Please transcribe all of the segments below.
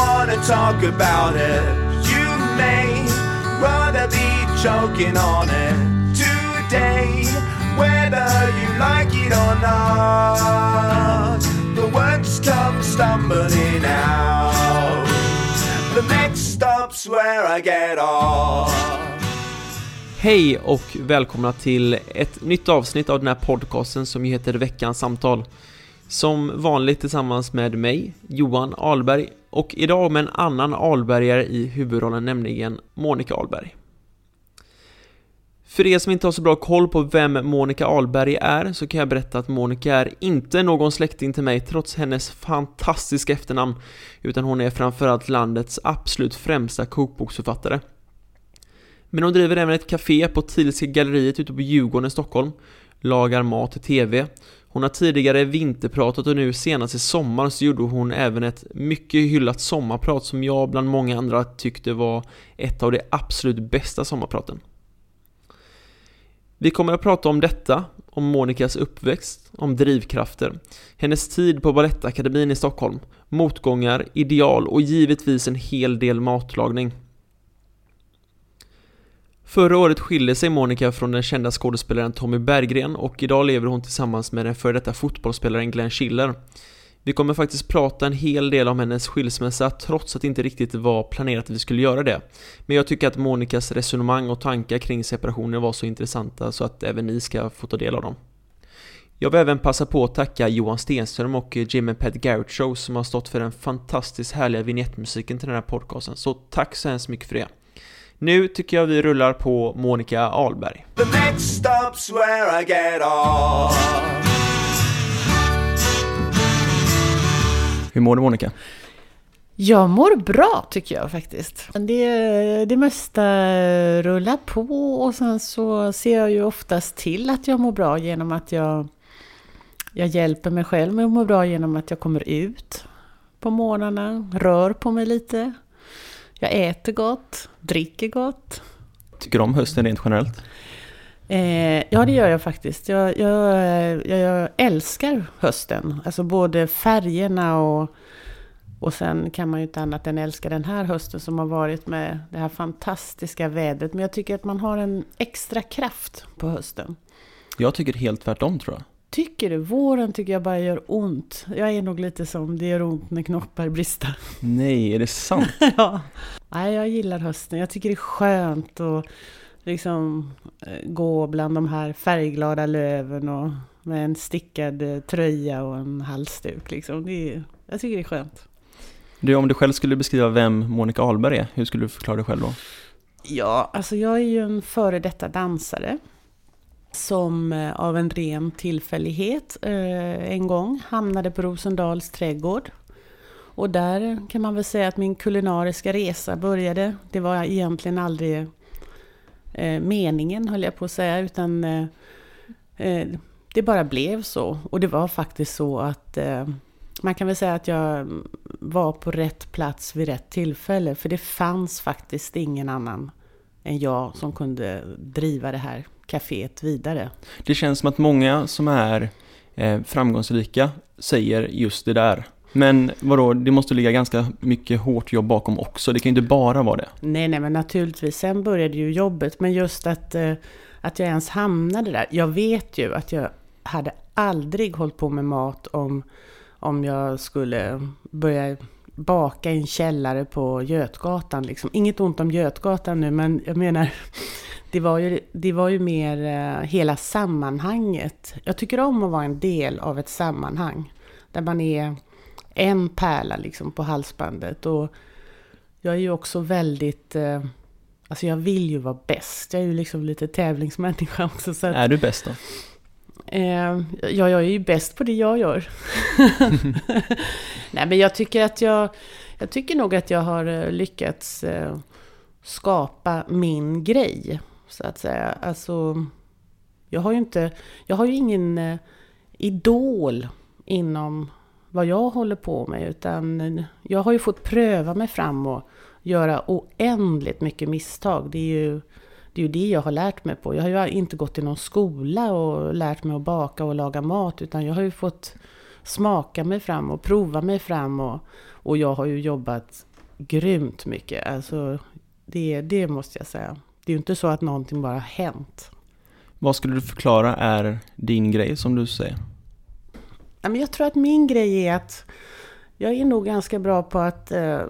Wanna talk about it. You may rather be choking on it today, whether you like it or not. The words come stumbling out. The next stop's where I get off. Hej och välkomna till ett nytt avsnitt av den här podcasten som heter Veckans samtal. Som vanligt tillsammans med mig, Johan Alberg, och idag med en annan Albergare i huvudrollen, nämligen Monica Alberg. För er som inte har så bra koll på vem Monica Alberg är så kan jag berätta att Monica är inte någon släkting till mig trots hennes fantastiska efternamn utan hon är framförallt landets absolut främsta kokboksförfattare. Men hon driver även ett café på Thielska galleriet ute på Djurgården i Stockholm, lagar mat till TV. Hon har tidigare vinterpratat och nu senast i sommar så gjorde hon även ett mycket hyllat sommarprat som jag bland många andra tyckte var ett av de absolut bästa sommarpraten. Vi kommer att prata om detta, om Monikas uppväxt, om drivkrafter, hennes tid på Balettakademin i Stockholm, motgångar, ideal och givetvis en hel del matlagning. Förra året skilde sig Monica från den kända skådespelaren Tommy Berggren och idag lever hon tillsammans med den före detta fotbollsspelaren Glenn Schiller. Vi kommer faktiskt prata en hel del om hennes skilsmässa trots att det inte riktigt var planerat att vi skulle göra det. Men jag tycker att Monicas resonemang och tankar kring separationen var så intressanta så att även ni ska få ta del av dem. Jag vill även passa på att tacka Johan Stenström och Jim and Pat Garrett Show som har stått för den fantastiskt härliga vignettmusiken till den här podcasten, så tack så hemskt mycket för det. Nu tycker jag vi rullar på Monica Ahlberg. The next stop's where I get off. Hur mår du Monica? Jag mår bra tycker jag faktiskt. Det, det mesta rullar på och sen så ser jag ju oftast till att jag mår bra genom att jag, jag hjälper mig själv med att må bra genom att jag kommer ut på morgnarna, rör på mig lite. Jag äter gott, dricker gott. Tycker du om hösten rent generellt? Eh, ja, det gör jag faktiskt. Jag, jag, jag, jag älskar hösten. Alltså både färgerna och, och sen kan man ju inte annat än älska den här hösten som har varit med det här fantastiska vädret. Men jag tycker att man har en extra kraft på hösten. Jag tycker helt tvärtom tror jag. Tycker du? Våren tycker jag bara gör ont. Jag är nog lite som det gör ont när knoppar brister. Nej, är det sant? ja. Nej, jag gillar hösten. Jag tycker det är skönt att liksom eh, gå bland de här färgglada löven och med en stickad eh, tröja och en halsduk. Liksom. Det är, jag tycker det är skönt. Du, om du själv skulle beskriva vem Monica Ahlberg är, hur skulle du förklara dig själv då? Ja, alltså jag är ju en före detta dansare. Som eh, av en ren tillfällighet eh, en gång hamnade på Rosendals trädgård. Och där kan man väl säga att min kulinariska resa började. Det var egentligen aldrig eh, meningen höll jag på att säga, utan det bara blev så. Och det var faktiskt så att man kan väl säga att jag var på rätt plats vid rätt tillfälle, för det fanns faktiskt ingen annan än jag som kunde driva det här kaféet vidare. Det känns som att många som är eh, framgångsrika säger just det där. Men vadå, det måste ligga ganska mycket hårt jobb bakom också. Det kan ju inte bara vara det. Nej, nej, men naturligtvis. Sen började ju jobbet. Men just att, eh, att jag ens hamnade där. Jag vet ju att jag hade aldrig hållit på med mat om, om jag skulle börja baka i en källare på Götgatan. Liksom. Inget ont om Götgatan nu, men jag menar, det var ju, det var ju mer eh, hela sammanhanget. Jag tycker om att vara en del av ett sammanhang. Där man är en pärla liksom på halsbandet. Och jag är ju också väldigt... Eh, alltså jag vill ju vara bäst. Jag är ju liksom lite tävlingsmänniska också. Så att, är du bäst då? Eh, ja, jag är ju bäst på det jag gör. Nej, men jag tycker att jag... Jag tycker nog att jag har eh, lyckats eh, skapa min grej, så att säga. Alltså, jag har ju inte... Jag har ju ingen eh, idol inom vad jag håller på med, utan jag har ju fått pröva mig fram och göra oändligt mycket misstag. Det är ju det är ju det jag har lärt mig på. Jag har ju inte gått i någon skola och lärt mig att baka och laga mat, utan jag har ju fått smaka mig fram och prova mig fram och, och jag har ju jobbat grymt mycket. Alltså, det, det måste jag säga. Det är ju inte så att någonting bara har hänt. Vad skulle du förklara är din grej som du säger? Jag tror att min grej är att jag är nog ganska bra på att eh,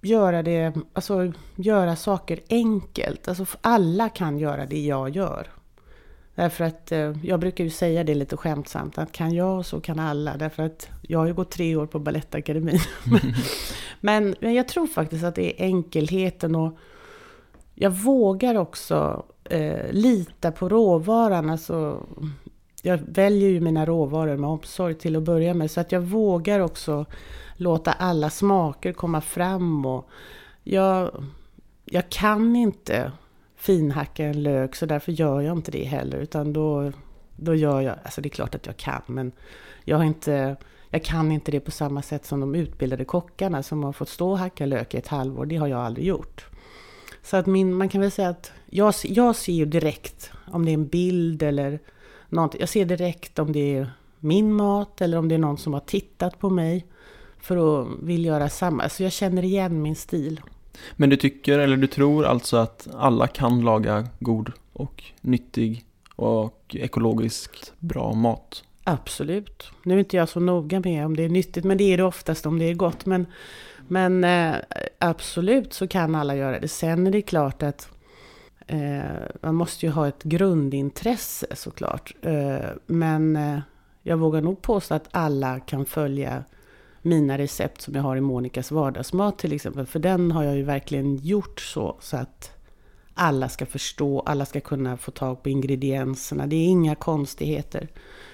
göra det, alltså göra saker enkelt. Alltså alla kan göra det jag gör. Därför att eh, jag brukar ju säga det lite skämtsamt att kan jag så kan alla. Därför att jag har ju gått tre år på Balettakademin. men, men jag tror faktiskt att det är enkelheten och jag vågar också eh, lita på råvaran. Alltså, jag väljer ju mina råvaror med omsorg till att börja med. Så att jag vågar också låta alla smaker komma fram. Och jag, jag kan inte finhacka en lök så därför gör jag inte det heller. Utan då, då gör jag, alltså det är klart att jag kan men jag har inte jag kan inte det på samma sätt som de utbildade kockarna som har fått stå och hacka lök i ett halvår. Det har jag aldrig gjort. Så att min, man kan väl säga att jag, jag ser ju direkt om det är en bild eller någonting. Jag ser direkt om det är min mat eller om det är någon som har tittat på mig för att vill göra samma. Så jag känner igen min stil. Men du tycker, eller du tror alltså att alla kan laga god och nyttig och ekologiskt bra mat? Absolut. Nu är inte jag så noga med om det är nyttigt, men det är det oftast om det är gott. Men, men eh, absolut så kan alla göra det. Sen är det klart att man måste ju ha ett grundintresse såklart. Eh, men eh, jag vågar nog påstå att alla kan följa mina recept som jag har i Monikas vardagsmat till exempel. För den har jag ju verkligen gjort så, så att alla ska förstå, alla ska kunna få tag på ingredienserna. Det är inga konstigheter.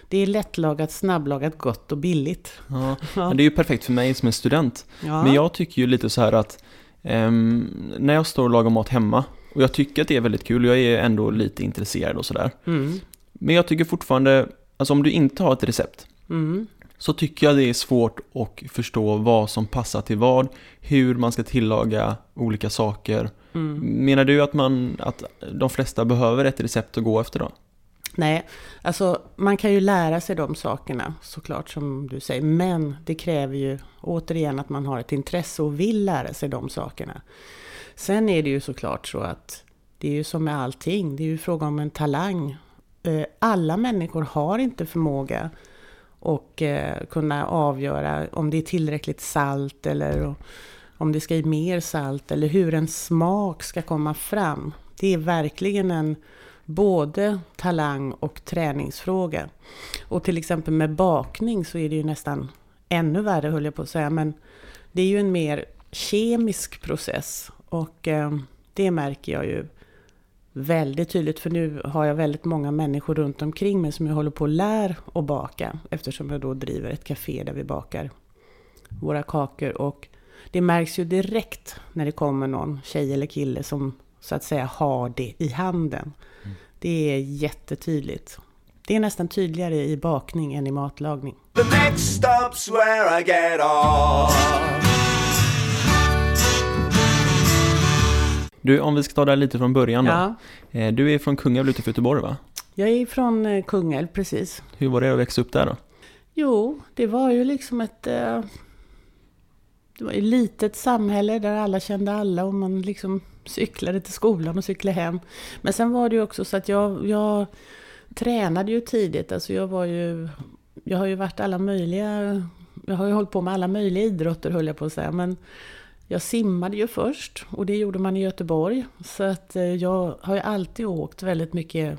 Det är lättlagat, snabblagat, gott och billigt. Ja, ja. Det är ju perfekt för mig som är student. Ja. Men jag tycker ju lite så här att um, när jag står och lagar mat hemma och jag tycker att det är väldigt kul, jag är ändå lite intresserad och sådär. Mm. Men jag tycker fortfarande, alltså om du inte har ett recept, mm så tycker jag det är svårt att förstå vad som passar till vad, hur man ska tillaga olika saker. Mm. Menar du att, man, att de flesta behöver ett recept att gå efter då? Nej, alltså man kan ju lära sig de sakerna såklart som du säger. Men det kräver ju återigen att man har ett intresse och vill lära sig de sakerna. Sen är det ju såklart så att det är ju som med allting, det är ju fråga om en talang. Eh, alla människor har inte förmåga och eh, kunna avgöra om det är tillräckligt salt eller om det ska i mer salt eller hur en smak ska komma fram. Det är verkligen en både talang och träningsfråga. Och till exempel med bakning så är det ju nästan ännu värre höll jag på att säga, men det är ju en mer kemisk process och eh, det märker jag ju väldigt tydligt, för nu har jag väldigt många människor runt omkring mig som jag håller på att lära att baka, eftersom jag då driver ett café där vi bakar våra kakor. Och det märks ju direkt när det kommer någon tjej eller kille som så att säga har det i handen. Mm. Det är jättetydligt. Det är nästan tydligare i bakning än i matlagning. The next stop's where I get off. Du, om vi ska ta det här lite från början då. Ja, Eh, Du är från Kungälv utanför Göteborg va? jag är från eh, Kungälv, precis. Hur var det att växa upp där då? Jo, det var ju liksom ett... eh, Det var ett litet samhälle där alla kände alla och man liksom cyklade till skolan och cyklade hem. Men sen var det ju också så att jag, jag tränade ju tidigt. Alltså jag var ju... Jag har ju varit alla möjliga... Jag har ju hållit på med alla möjliga idrotter höll jag på att säga. Men jag simmade ju först och det gjorde man i Göteborg. Så att eh, jag har ju alltid åkt väldigt mycket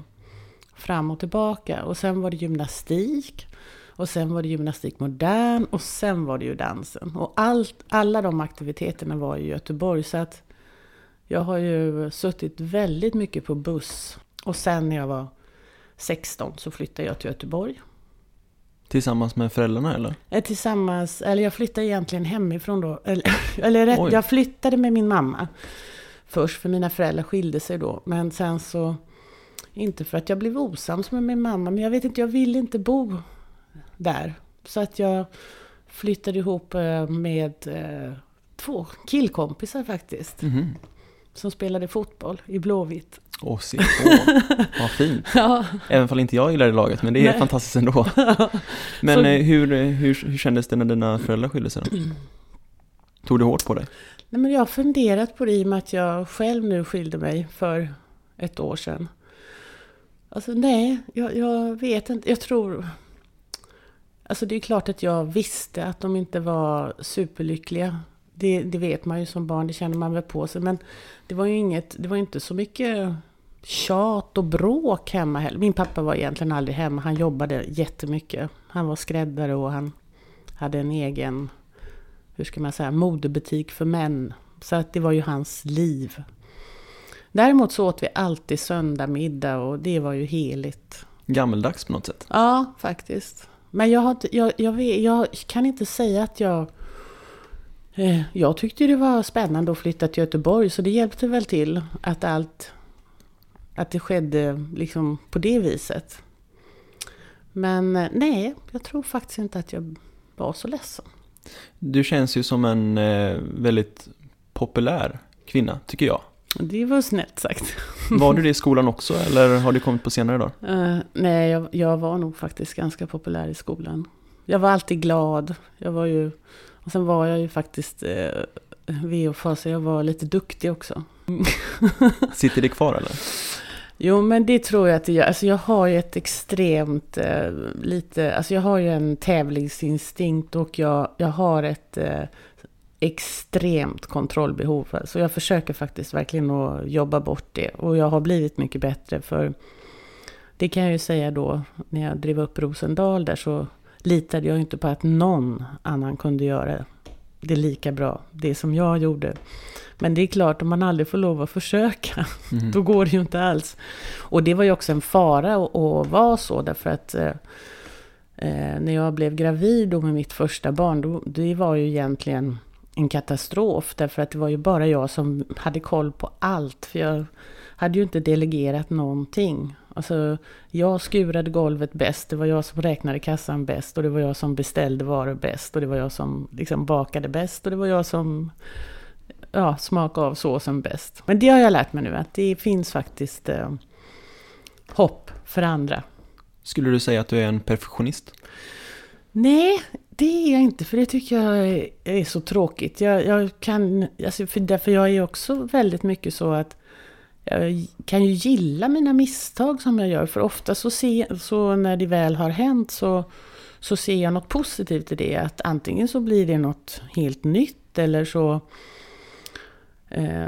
fram och tillbaka. Och sen var det gymnastik. Och sen var det gymnastik modern och sen var det ju dansen. Och allt, alla de aktiviteterna var i Göteborg. Så att jag har ju suttit väldigt mycket på buss. Och sen när jag var 16 så flyttade jag till Göteborg. Tillsammans med föräldrarna eller? Eh, Tillsammans, eller jag flyttade egentligen hemifrån då. Eller, eller rätt, jag flyttade med min mamma först, för mina föräldrar skilde sig då. Men sen så, inte för att jag blev osams med min mamma, men jag vet inte, jag ville inte bo där. Så att jag flyttade ihop eh, med eh, två killkompisar faktiskt. Mhm. Som spelade fotboll i Blåvitt. Åh, se på. Vad fint. Ja, Även fall inte jag gillar det laget, men det är Nej. fantastiskt ändå. Men Så- eh, hur, hur, hur kändes det när dina föräldrar skilde sig då? Tog det hårt på dig? Nej, men jag har funderat på det i och med att jag själv nu skilde mig för ett år sedan. Alltså nej, jag, jag vet inte. Jag tror... Alltså det är klart att jag visste att de inte var superlyckliga. Det, det vet man ju som barn, det känner man väl på sig. Men det var ju inget, det var inte så mycket tjat och bråk hemma heller. Min pappa var egentligen aldrig hemma, han jobbade jättemycket. Han var skräddare och han hade en egen hur ska man säga, modebutik för män. Så att det var ju hans liv. Däremot så åt vi alltid söndag middag och det var ju heligt. Gammeldags på något sätt? Ja, faktiskt. Men jag, har, jag, jag, vet, jag kan inte säga att jag... Eh, jag tyckte det var spännande att flytta till Göteborg så det hjälpte väl till att allt... Att det skedde liksom på det viset. Men eh, nej, jag tror faktiskt inte att jag var så ledsen. Du känns ju som en eh, väldigt populär kvinna, tycker jag. Det var snällt sagt. Var du det i skolan också, eller har det kommit på senare dagar? Eh, nej, jag, jag var nog faktiskt ganska populär i skolan. Jag var alltid glad. Jag var ju, och sen var jag ju faktiskt eh, och fasa, jag var lite duktig också. Sitter det kvar eller? Jo, men det tror jag att det gör. Alltså jag har ju ett extremt eh, lite, alltså jag har ju en tävlingsinstinkt och jag, jag har ett eh, extremt kontrollbehov. Så jag försöker faktiskt verkligen att jobba bort det. Och jag har blivit mycket bättre för det kan jag ju säga då när jag drev upp Rosendal där så litade jag inte på att någon annan kunde göra det lika bra, det som jag gjorde. Men det är klart, om man aldrig får lov att försöka, då går det ju inte alls. Och det var ju också en fara att, att vara så, därför att eh, eh, när jag blev gravid då med mitt första barn, då, det var ju egentligen en katastrof, därför att det var ju bara jag som hade koll på allt, för jag hade ju inte delegerat någonting. Alltså, jag skurade golvet bäst, det var jag som räknade kassan bäst och det var jag som beställde varor bäst och det var jag som liksom bakade bäst och det var jag som ja, smakade av såsen bäst. Men det har jag lärt mig nu, att det finns faktiskt eh, hopp för andra. Skulle du säga att du är en perfektionist? Nej, det är jag inte, för det tycker jag är, så tråkigt. Jag, jag kan, alltså för därför jag är också väldigt mycket så att jag kan ju gilla mina misstag som jag gör, för ofta så, se, så när det väl har hänt så, så ser jag något positivt i det. Att antingen så blir det något helt nytt eller så eh,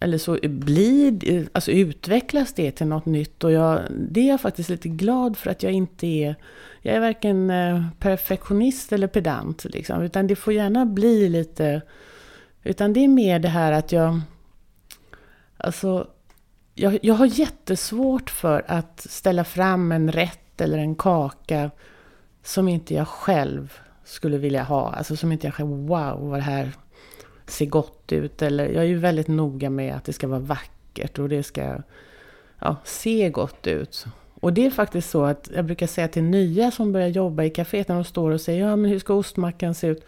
eller så blir, alltså utvecklas det till något nytt och jag, det är jag faktiskt lite glad för att jag inte är jag är varken eh, perfektionist eller pedant, liksom, utan det får gärna bli lite... Utan det är mer det här att jag... Alltså, jag, jag har jättesvårt för att ställa fram en rätt eller en kaka som inte jag själv skulle vilja ha. Alltså som inte jag själv, wow, vad det här ser gott ut. Eller jag är ju väldigt noga med att det ska vara vackert och det ska ja, se gott ut. Och det är faktiskt så att jag brukar säga till nya som börjar jobba i kaféet när de står och säger ja men hur ska ostmackan se ut?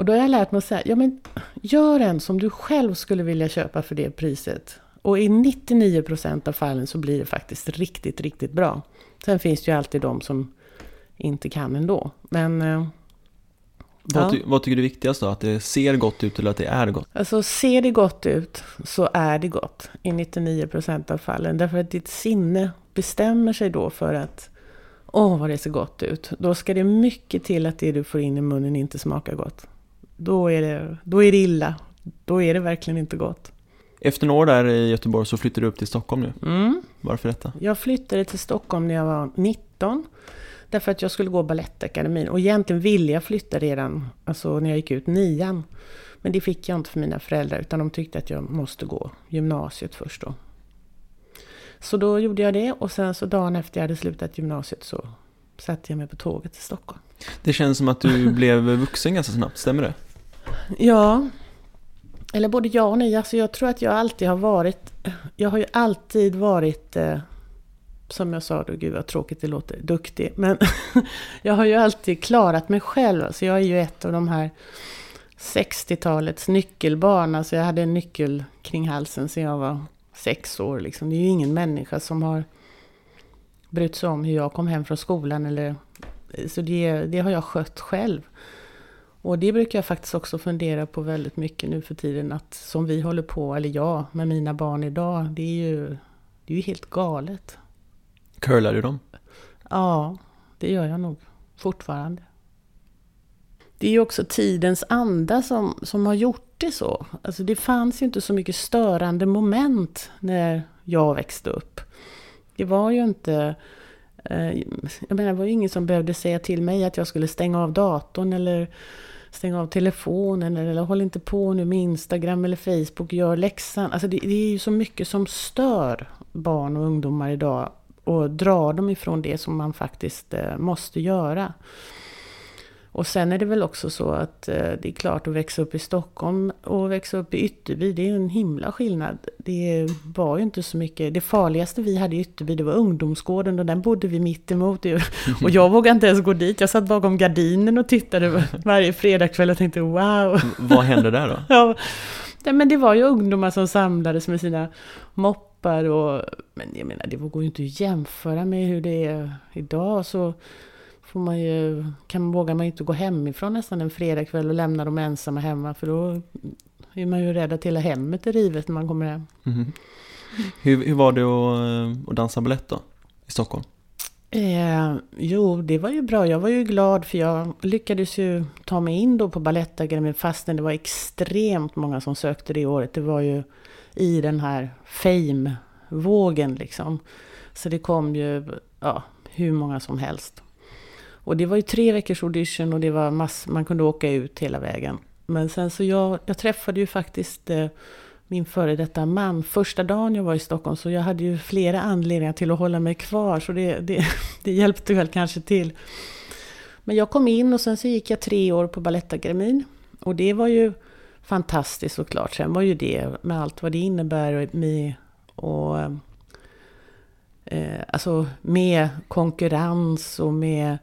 Och då har jag lärt mig att säga, ja men gör en som du själv skulle vilja köpa för det priset. Och i 99% av fallen så blir det faktiskt riktigt, riktigt bra. Sen finns det ju alltid de som inte kan ändå. Men... eh, Vad, ja. ty, vad tycker du är viktigast då? Att det ser gott ut eller att det är gott? Alltså ser det gott ut så är det gott i 99% av fallen. Därför att ditt sinne bestämmer sig då för att åh vad det ser gott ut. Då ska det mycket till att det du får in i munnen inte smakar gott. Då är det, då är det illa. Då är det verkligen inte gott. Efter några år där i Göteborg så flyttade du upp till Stockholm nu. Mm. Varför detta? Jag flyttade till Stockholm när jag var 19. Därför att jag skulle gå Balettakademin. Och egentligen ville jag flytta redan alltså när jag gick ut nian. Men det fick jag inte för mina föräldrar. Utan de tyckte att jag måste gå gymnasiet först då. Så då gjorde jag det. Och sen så dagen efter jag hade slutat gymnasiet så satte jag mig på tåget till Stockholm. Det känns som att du blev vuxen ganska snabbt, stämmer det? Ja, eller både ja och nej. Alltså jag tror att jag alltid har varit... Jag har ju alltid varit, eh, som jag sa då, gud vad tråkigt det låter, duktig. Men jag har ju alltid klarat mig själv. Alltså jag är ju ett av de här 60-talets nyckelbarn. Alltså jag hade en nyckel kring halsen sedan jag var sex år. Liksom. Det är ju ingen människa som har brytt sig om hur jag kom hem från skolan. Eller, så det, det har jag skött själv. Och det brukar jag faktiskt också fundera på väldigt mycket nu för tiden. Att som vi håller på, eller jag, med mina barn idag. Det är ju, det är ju helt galet. Curlar du dem? Ja, det gör jag nog fortfarande. Det är ju också tidens anda som, som har gjort det så. Alltså det fanns ju inte så mycket störande moment när jag växte upp. Det var ju inte... Eh, jag menar, det var ju ingen som behövde säga till mig att jag skulle stänga av datorn eller Stäng av telefonen eller håll inte på nu med Instagram eller Facebook, gör läxan. Alltså det, det är ju så mycket som stör barn och ungdomar idag och drar dem ifrån det som man faktiskt eh, måste göra. Och sen är det väl också så att eh, det är klart att växa upp i Stockholm och växa upp i Ytterby, det är ju en himla skillnad. Det var ju inte så mycket, det farligaste vi hade i Ytterby det var ungdomsgården och den bodde vi mitt emot. Och jag vågade inte ens gå dit, jag satt bakom gardinen och tittade varje fredagkväll och tänkte wow. Vad hände där då? Ja, men det var ju ungdomar som samlades med sina moppar och... Men jag menar, det går ju inte att jämföra med hur det är idag. Så får man ju, kan, vågar man ju inte gå hemifrån nästan en fredagkväll och lämna dem ensamma hemma. För då är man ju rädd att hela hemmet är rivet när man kommer hem. Mhm. Hur, hur var det att, att dansa balett då? I Stockholm? Eh, jo, det var ju bra. Jag var ju glad för jag lyckades ju ta mig in då på Balettakademin fastän det var extremt många som sökte det året. Det var ju i den här fame-vågen liksom. Så det kom ju ja, hur många som helst. Och det var ju tre veckors audition och det var mass, man kunde åka ut hela vägen. Men sen så jag, jag träffade ju faktiskt eh, min före detta man första dagen jag var i Stockholm. Så jag hade ju flera anledningar till att hålla mig kvar. Så det, det, det hjälpte väl kanske till. Men jag kom in och sen så gick jag tre år på Balettakademin. Och det var ju fantastiskt såklart. Sen var ju det med allt vad det innebär med, och, eh, eh, alltså med konkurrens och med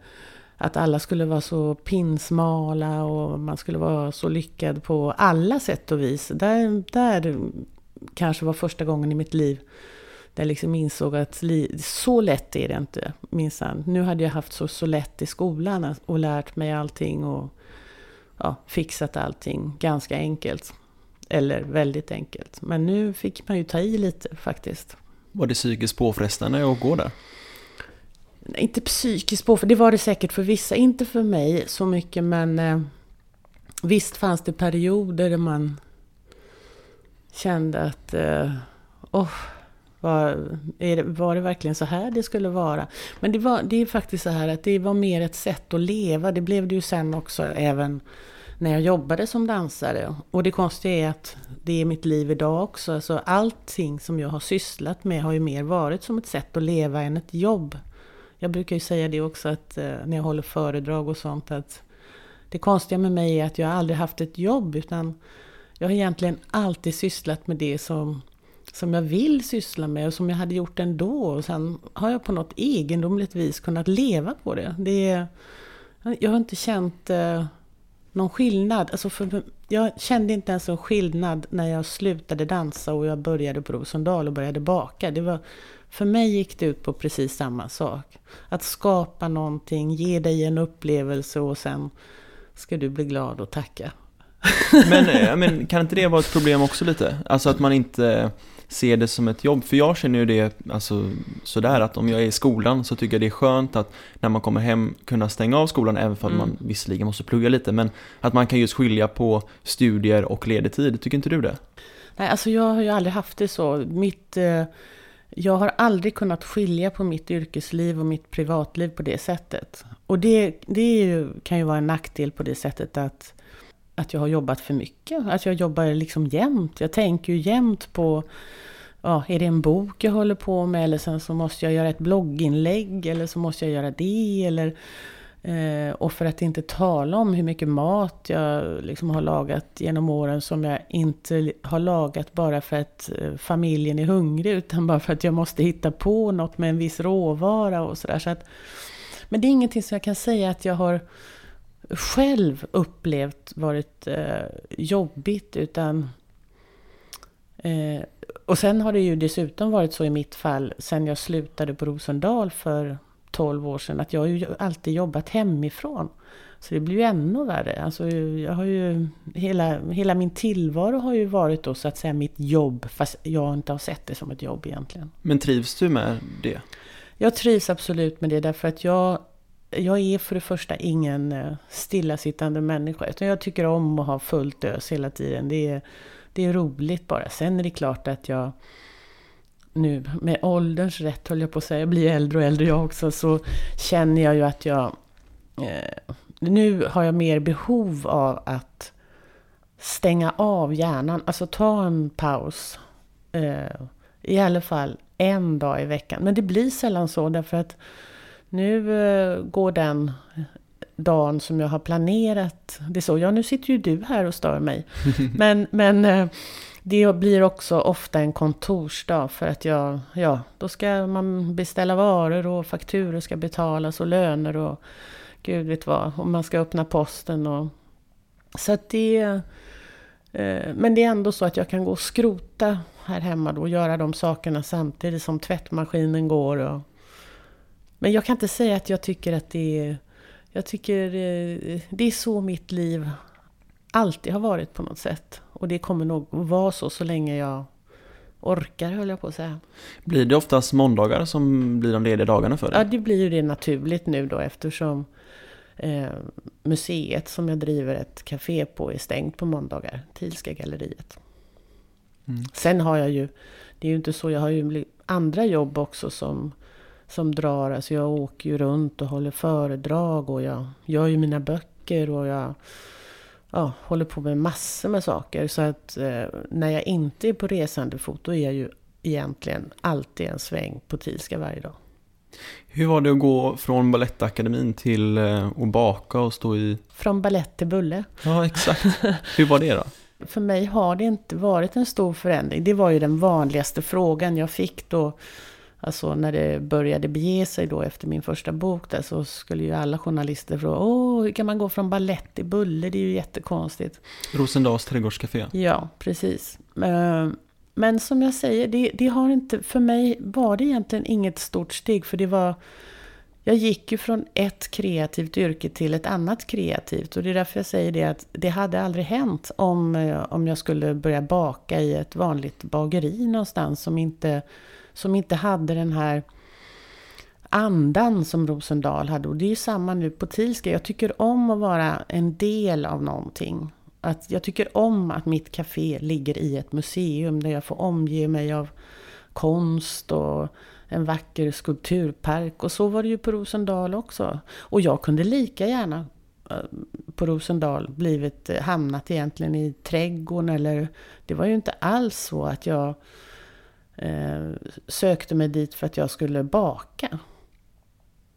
att alla skulle vara så pinsmala och man skulle vara så lyckad på alla sätt och vis. Där, där kanske var första gången i mitt liv där jag liksom insåg att li, så lätt är det inte minsann. Nu hade jag haft så, så lätt i skolan och lärt mig allting och ja, fixat allting ganska enkelt. Eller väldigt enkelt. Men nu fick man ju ta i lite faktiskt. Var det psykiskt påfrestande att gå där? Nej, Inte psykiskt påfrestande. det var det säkert för vissa. Inte för mig så mycket, men eh, visst fanns det perioder där man kände att eh, oh, var, är det, var det verkligen så här det skulle vara? Men det, var, det är faktiskt så här att det var mer ett sätt att leva. Det blev det ju sen också även när jag jobbade som dansare. Och det konstiga är att det är mitt liv idag också. Alltså allting som jag har sysslat med har ju mer varit som ett sätt att leva än ett jobb. Jag brukar ju säga det också att eh, när jag håller föredrag och sånt att det konstiga med mig är att jag aldrig haft ett jobb utan jag har egentligen alltid sysslat med det som, som jag vill syssla med och som jag hade gjort ändå. Och sen har jag på något egendomligt vis kunnat leva på det. det är, jag har inte känt eh, någon skillnad. Alltså för, jag kände inte ens en skillnad när jag slutade dansa och jag började på Rosendal och började baka. Det var, för mig gick det ut på precis samma sak. Att skapa någonting, ge dig en upplevelse och sen ska du bli glad och tacka. Men, eh, men kan inte det vara ett problem också lite? Alltså att man inte ser det som ett jobb. För jag känner ju det alltså, sådär att om jag är i skolan så tycker jag det är skönt att när man kommer hem kunna stänga av skolan även för att mm. man visserligen måste plugga lite. Men att man kan just skilja på studier och ledig tid. Tycker inte du det? Nej, alltså jag har ju aldrig haft det så. Mitt... Eh jag har aldrig kunnat skilja på mitt yrkesliv och mitt privatliv på det sättet. Och det, det ju, kan ju vara en nackdel på det sättet att, att jag har jobbat för mycket. Att jag jobbar liksom jämt. Jag tänker ju jämt på ja, är det en bok jag håller på med eller sen så måste jag göra ett blogginlägg eller så måste jag göra det eller Eh, och för att inte tala om hur mycket mat jag liksom har lagat genom åren som jag inte har lagat bara för att eh, familjen är hungrig utan bara för att jag måste hitta på något med en viss råvara och sådär. Så men det är ingenting som jag kan säga att jag har själv upplevt varit eh, jobbigt utan eh, och sen har det ju dessutom varit så i mitt fall sen jag slutade på Rosendal för 12 år sedan att jag har ju alltid jobbat hemifrån. Så det blir ju ännu värre. Alltså, jag har ju, hela, hela min tillvaro har ju varit då så att säga mitt jobb, fast jag inte har sett det som ett jobb egentligen. Men trivs du med det? Jag trivs absolut med det därför att jag, jag är för det första ingen eh, stillasittande människa. Utan jag tycker om att ha fullt ös hela tiden. Det är, det är roligt bara. Sen är det klart att jag nu med ålderns rätt, höll jag på att säga, jag blir äldre och äldre jag också, så känner jag ju att jag... Eh, nu har jag mer behov av att stänga av hjärnan, alltså ta en paus. Eh, I alla fall en dag i veckan. Men det blir sällan så därför att nu eh, går den dagen som jag har planerat. Det är så, ja nu sitter ju du här och stör mig. men, men eh, det blir också ofta en kontorsdag för att jag, ja, då ska man beställa varor och fakturor ska betalas och löner och gud vet vad. Och man ska öppna posten och... Så att det... Eh, men det är ändå så att jag kan gå och skrota här hemma då och göra de sakerna samtidigt som tvättmaskinen går. Och, men jag kan inte säga att jag tycker att det är... Jag tycker eh, det är så mitt liv alltid har varit på något sätt. Och det kommer nog vara så så länge jag orkar höll jag på att säga. Blir det oftast måndagar som blir de lediga dagarna för dig? Ja, det blir ju det naturligt nu då eftersom eh, museet som jag driver ett café på är stängt på måndagar, Tilska galleriet. Mm. Sen har jag ju, det är ju inte så, jag har ju andra jobb också som, som drar, alltså jag åker ju runt och håller föredrag och jag gör ju mina böcker och jag ja, håller på med massor med saker. Så att eh, när jag inte är på resande fot, då är jag ju egentligen alltid en sväng på Tilska varje dag. Hur var det att gå från Balettakademin till eh, att baka och stå i... Från ballett till bulle. Ja, exakt. Hur var det då? För mig har det inte varit en stor förändring. Det var ju den vanligaste frågan jag fick då Alltså när det började bege sig då efter min första bok där så skulle ju alla journalister fråga Åh, hur kan man gå från ballett till bulle? Det är ju jättekonstigt. Rosendals trädgårdscafé. Ja, precis. Eh, men som jag säger, det, det, har inte, för mig var det egentligen inget stort steg för det var jag gick ju från ett kreativt yrke till ett annat kreativt. Och det är därför jag säger det att det hade aldrig hänt om, eh, om jag skulle börja baka i ett vanligt bageri någonstans som inte som inte hade den här andan som Rosendal hade. Och det är ju samma nu på Tilska. Jag tycker om att vara en del av någonting. Att jag tycker om att mitt café ligger i ett museum där jag får omge mig av konst och en vacker skulpturpark. Och så var det ju på Rosendal också. Och jag kunde lika gärna eh, på Rosendal blivit eh, hamnat egentligen i trädgården eller det var ju inte alls så att jag eh, sökte mig dit för att jag skulle baka.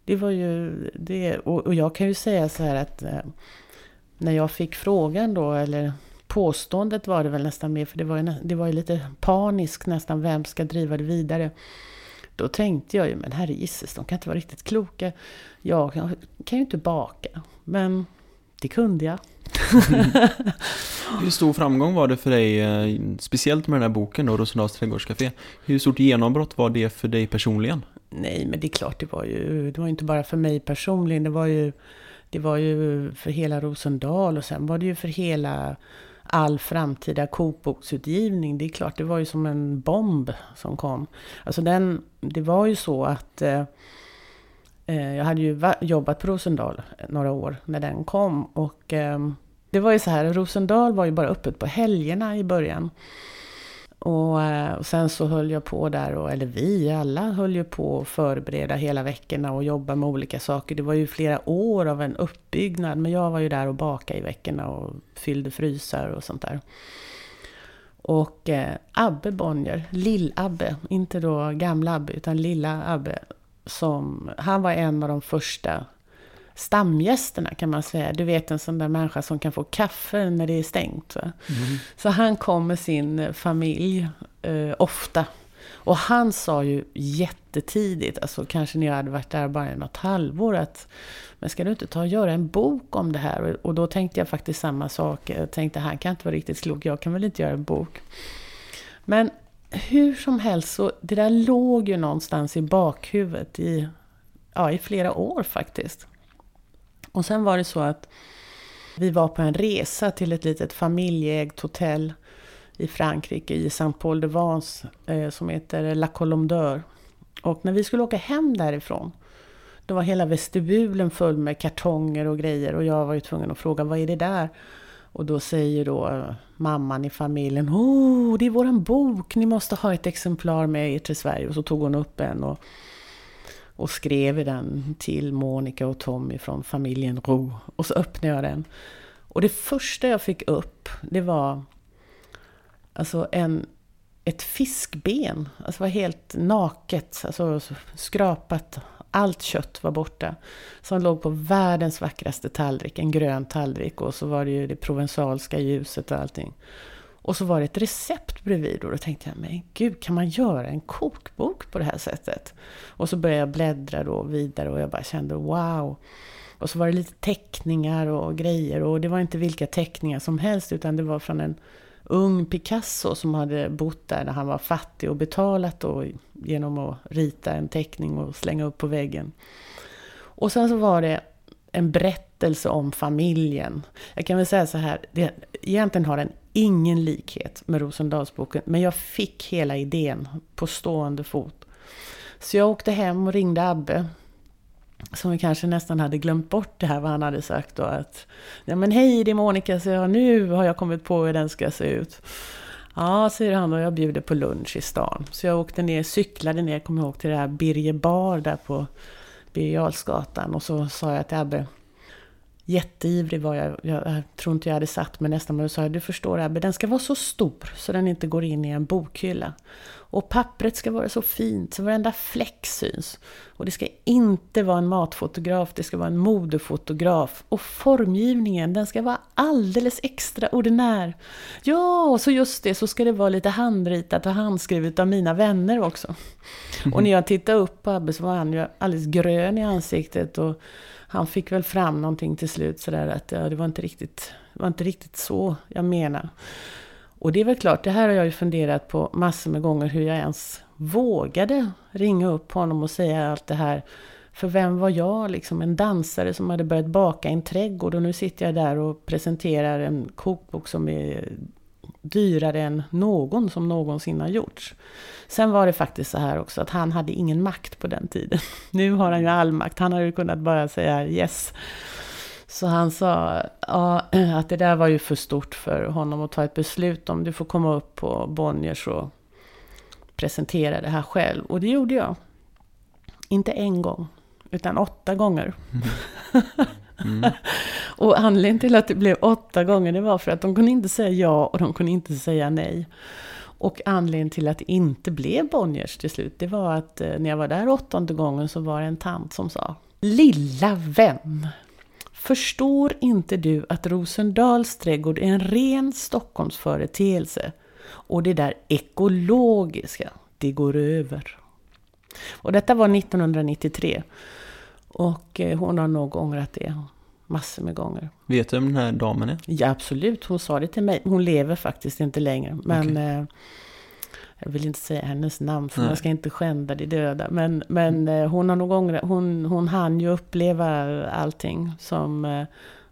Det var ju det. Och, och jag kan ju säga så här att eh, när jag fick frågan då, eller påståendet var det väl nästan mer, för det var ju, det var ju lite paniskt nästan, vem ska driva det vidare? Då tänkte jag ju, men herregisses, de kan inte vara riktigt kloka. Jag kan, kan ju inte baka. Men det kunde jag. Hur stor framgång var det för dig, eh, speciellt med den här boken då, Rosendals trädgårdscafé? Hur stort genombrott var det för dig personligen? Nej, men det är klart, det var ju, det var inte bara för mig personligen, det var ju, det var ju för hela Rosendal och sen var det ju för hela all framtida kokboksutgivning. Det är klart, det var ju som en bomb som kom. Alltså den, det var ju så att eh, eh Eh, jag hade ju jobbat på Rosendal några år när den kom och ehm, det var ju så här, Rosendal var ju bara öppet på helgerna i början. Och, eh, och, sen så höll jag på där, och, eller vi alla höll ju på att förbereda hela veckorna och jobba med olika saker. Det var ju flera år av en uppbyggnad, men jag var ju där och bakade i veckorna och fyllde frysar och sånt där. Och eh, Abbe Bonnier, Lill-Abbe, inte då gamla Abbe, utan lilla Abbe, som, han var en av de första stamgästerna kan man säga. Du vet en sån där människa som kan få kaffe när det är stängt. Mm. Så han kom med sin eh, familj eh, ofta. Och han sa ju jättetidigt, alltså kanske när jag hade varit där bara något halvår, att men ska du inte ta och göra en bok om det här? Och då tänkte jag faktiskt samma sak. Jag tänkte, han kan inte vara riktigt klok, jag kan väl inte göra en bok. Men hur som helst, så det där låg ju någonstans i bakhuvudet i, ja, i flera år faktiskt. Och sen var det så att vi var på en resa till ett litet familjeägt hotell i Frankrike, i Saint-Paul de Vence, eh, som heter La Colombe. Och när vi skulle åka hem därifrån, då var hela vestibulen full med kartonger och grejer och jag var ju tvungen att fråga vad är det där? Och då säger då mamman i familjen, åh, oh, det är våran bok, ni måste ha ett exemplar med er till Sverige. Och så tog hon upp en och och skrev den till Monica och Tommy från familjen Ro. Och så öppnade jag den. Och det första jag fick upp, det var alltså en, ett fiskben. Alltså var helt naket, alltså skrapat. Allt kött var borta. Som låg på världens vackraste tallrik, en grön tallrik. Och så var det ju det provensalska ljuset och allting. Och så var det ett recept bredvid och då tänkte jag, men gud, kan man göra en kokbok på det här sättet? Och så började jag bläddra då vidare och jag bara kände wow. Och så var det lite teckningar och grejer och det var inte vilka teckningar som helst utan det var från en ung Picasso som hade bott där när han var fattig och betalat då genom att rita en teckning och slänga upp på väggen. Och sen så var det en berättelse om familjen. Jag kan väl säga så här, det, egentligen har den ingen likhet med Rosendalsboken, men jag fick hela idén på stående fot. Så jag åkte hem och ringde Abbe, som vi kanske nästan hade glömt bort det här vad han hade sagt då att ja men hej det är Monica, så jag, nu har jag kommit på hur den ska se ut. Ja, säger han och jag bjuder på lunch i stan. Så jag åkte ner, cyklade ner, kommer ihåg, till det här Birger Bar där på Birger och så sa jag till Abbe, Jätteivrig var jag. Jag Jag, tror inte jag hade satt mig nästan. Men jag sa du förstår Abbe, den ska vara så stor så den inte går in i en bokhylla. Och pappret ska vara så fint så varenda fläck syns. Och det ska inte vara en matfotograf, det ska vara en modefotograf. Och formgivningen, den ska vara alldeles extraordinär. Ja, och så just det, så ska det vara lite handritat och handskrivet av mina vänner också. Och när jag tittade upp på Abbe så var han ju alldeles grön i ansiktet. Och han fick väl fram någonting till slut sådär att ja, det var inte riktigt, det var inte riktigt så jag menar. Och det är väl klart, det här har jag ju funderat på massor med gånger hur jag ens vågade ringa upp honom och säga allt det här. För vem var jag, liksom en dansare som hade börjat baka i en trädgård och nu sitter jag där och presenterar en kokbok som är dyrare än någon som någonsin har gjorts. Sen var det faktiskt så här också att han hade ingen makt på den tiden. Nu har han ju all makt. Han hade kunnat bara säga yes. Så han sa ja, att det där var ju för stort för honom att ta ett beslut om. Du får komma upp på Bonniers och presentera det här själv. Och det gjorde jag. Inte en gång, utan åtta gånger. Mm. Mm. och anledningen till att det blev åtta gånger, det var för att de kunde inte säga ja och de kunde inte säga nej. Och anledningen till att det inte blev Bonniers till slut, det var att eh, när jag var där åttonde gången så var det en tant som sa Lilla vän! Förstår inte du att Rosendals trädgård är en ren Stockholmsföreteelse? Och det där ekologiska, det går över. Och detta var 1993. Och eh, hon har nog ångrat det massor med gånger. Vet du vem den här damen är? Ja, absolut. Hon sa det till mig. Hon lever faktiskt inte längre. Men Okej. eh, jag vill inte säga hennes namn för Nej. man ska inte skända de döda. Men, men eh, hon har nog ångrat, hon, hon hann ju uppleva allting som eh,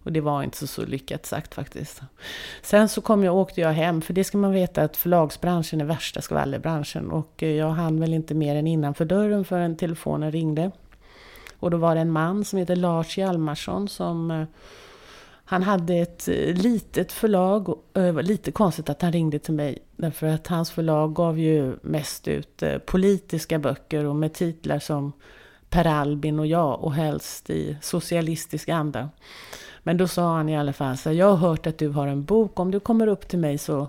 och det var inte så, så lyckat sagt faktiskt. Sen så kom jag, åkte jag hem, för det ska man veta att förlagsbranschen är värsta skvallerbranschen. Och eh, jag hann väl inte mer än innanför dörren förrän telefonen ringde. Och då var det en man som heter Lars Hjalmarsson som eh, han hade ett eh, litet förlag. och, eh, Det var lite konstigt att han ringde till mig. Därför att hans förlag gav ju mest ut politiska böcker och med titlar som Per Albin och jag och helst i socialistisk anda. Men då sa han i alla fall så här, jag har hört att du har en bok. Om du kommer upp till mig så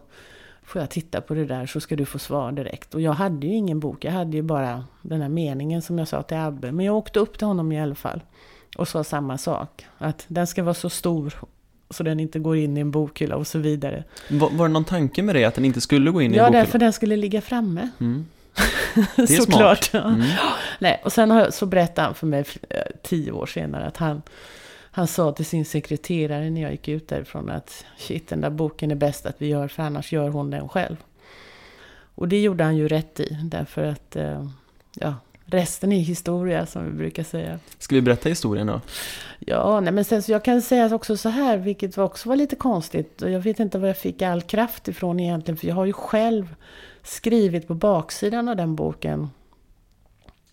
får jag titta på det där så ska du få svar direkt. Och jag hade ju ingen bok, jag hade ju bara den här meningen som jag sa till Abbe. Men jag åkte upp till honom i alla fall och sa samma sak. Att den ska vara så stor så den inte går in i en bokhylla och så vidare. Var, var det någon tanke med det att den inte skulle gå in i en Ja, bokhylla? därför den skulle ligga framme. Mm. är Såklart. smart. Ja. Mm. Nej, och sen har, så berättade han för mig eh, tio år senare att han, han sa till sin sekreterare när jag gick ut därifrån att shit, den där boken är bäst att vi gör för annars gör hon den själv. Och det gjorde han ju rätt i därför att eh, ja, resten är historia som vi brukar säga. Ska vi berätta historien då? Ja, nej, men sen så jag kan säga också så här, vilket också var lite konstigt. Och jag vet inte var jag fick all kraft ifrån egentligen, för jag har ju själv skrivit på baksidan av den boken.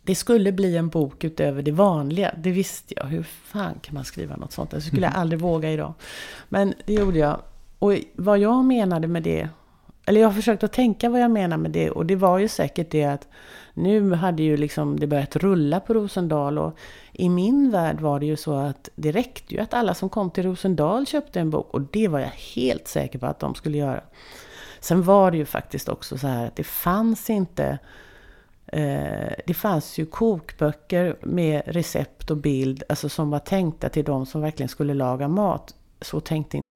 Det skulle bli en bok utöver det vanliga, det visste jag. Hur fan kan man skriva något sånt? Det skulle jag aldrig våga idag. Men det gjorde jag. Och vad jag menade med det, eller jag har försökt att tänka vad jag menar med det, och det var ju säkert det att nu hade ju liksom det börjat rulla på Rosendal och i min värld var det ju så att det räckte ju att alla som kom till Rosendal köpte en bok och det var jag helt säker på att de skulle göra. Sen var det ju faktiskt också så här att det fanns inte Eh, det fanns ju kokböcker med recept och bild, alltså som var tänkta till de som verkligen skulle laga mat. Så tänkte inte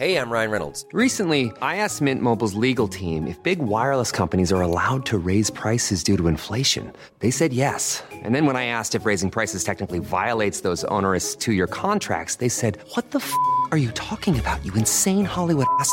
Hej, jag Ryan Reynolds. Recently, I asked Mint Mobile's legal team if big wireless companies are allowed to raise prices due to inflation. They said yes. And then when I asked if raising prices technically violates those onerous two year contracts, they said, What the f are you talking about, you insane Hollywood ass?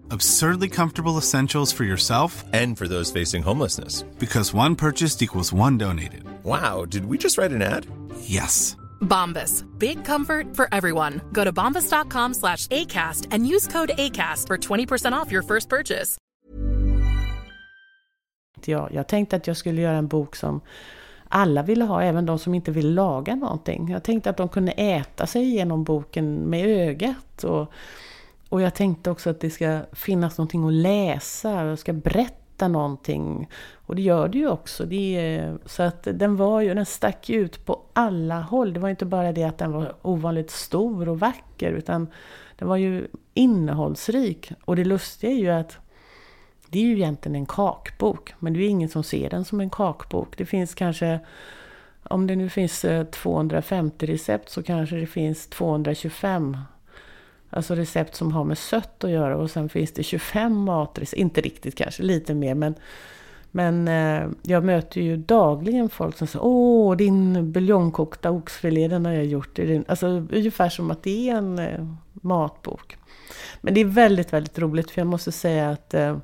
Absurdly comfortable essentials for yourself And for those facing homelessness. because one purchased equals one donated. Wow, did we just write an ad? Yes. Bombas. Big comfort for everyone. Go to bombas.com slash ACAST and use code ACAST for 20% off your first purchase. jag. Jag tänkte att jag skulle göra en bok som alla ville ha, även de som inte vill laga någonting. Jag tänkte att de kunde äta sig igenom boken med ögat. Och, och jag tänkte också att det ska finnas någonting att läsa, jag ska berätta någonting. Och det gör det ju också. Det så att den var ju, den stack ut på alla håll. Det var inte bara det att den var ovanligt stor och vacker, utan den var ju innehållsrik. Och det lustiga är ju att det är ju egentligen en kakbok, men det är ingen som ser den som en kakbok. Det finns kanske, om det nu finns eh, 250 recept så kanske det finns 225 Alltså recept som har med sött att göra och sen finns det 25 matrecept, inte riktigt kanske, lite mer men men eh, jag möter ju dagligen folk som säger Åh, din buljongkokta oxfilé, den har jag gjort. din-" Alltså ungefär som att det är en eh, matbok. Men det är väldigt, väldigt roligt för jag måste säga att eh,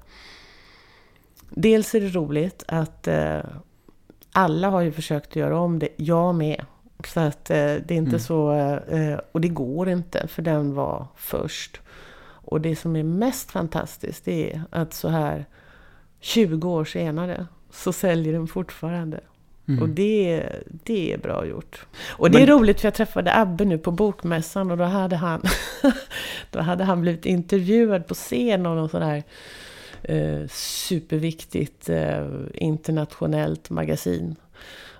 Dels är det roligt att eh, alla har ju försökt göra om det, jag med. Så att eh, det är inte Mm. så, eh, och det går inte för den var först. Och det som är mest fantastiskt det är att så här 20 år senare så säljer den fortfarande. Och det, det är bra gjort. Och det är Men- roligt för jag träffade Abbe nu på bokmässan och då hade han, då hade han blivit intervjuad på scen av någon sån här eh, superviktigt eh, internationellt magasin.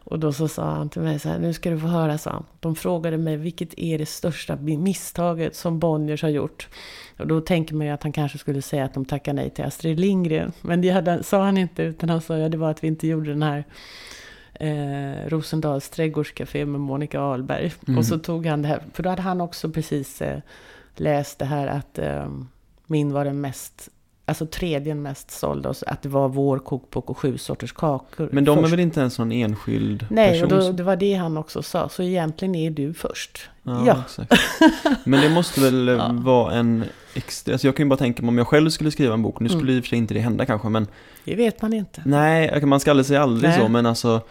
Och då så sa han till mig så här, nu ska du få höra, sa han. De frågade mig, vilket är det största misstaget som Bonniers har gjort? Och då tänker man ju att han kanske skulle säga att de tackar nej till Astrid Lindgren. Men det hade, sa han inte, utan han sa ja, det var att vi inte gjorde den här eh, Rosendals trädgårdscafé med Monica Ahlberg. Mm. Och så tog han det här, för då hade han också precis eh, läst det här att eh, min var den mest, alltså tredje mest sålda, att det var vår kokbok och sju sorters kakor. Men de är först. väl inte ens någon enskild Nej, och person? då, det var det han också sa. Så egentligen är du först. Ja, Ja. exakt. Men det måste väl eh, Ja. vara en extra, alltså jag kan ju bara tänka mig om jag själv skulle skriva en bok, nu skulle Mm. i och för sig inte det hända kanske, men Det vet man inte. nej, man ska aldrig säga aldrig Nej. så, men alltså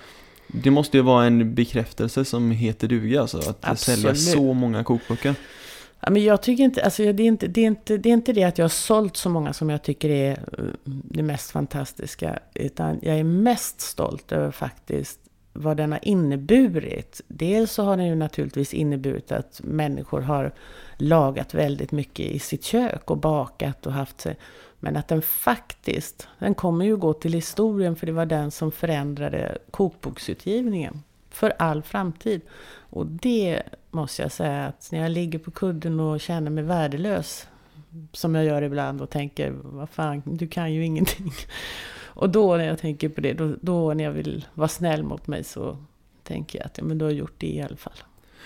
det måste ju vara en bekräftelse som heter duga, alltså att sälja Absolut. så många kokböcker. Ja, men jag tycker inte, alltså det är inte, det är inte, det är inte det att jag har sålt så många som jag tycker är mm, det mest fantastiska. Utan jag är mest stolt över faktiskt vad den har inneburit. Dels så har den ju naturligtvis inneburit att människor har lagat väldigt mycket i sitt kök och bakat och haft sig. Men att den faktiskt, den kommer ju gå till historien för det var den som förändrade kokboksutgivningen för all framtid. Och det måste jag säga att när jag ligger på kudden och känner mig värdelös, som jag gör ibland och tänker, vad fan, du kan ju ingenting. Och då när jag tänker på det, då, då när jag vill vara snäll mot mig så tänker jag att ja, men du har gjort det i alla fall.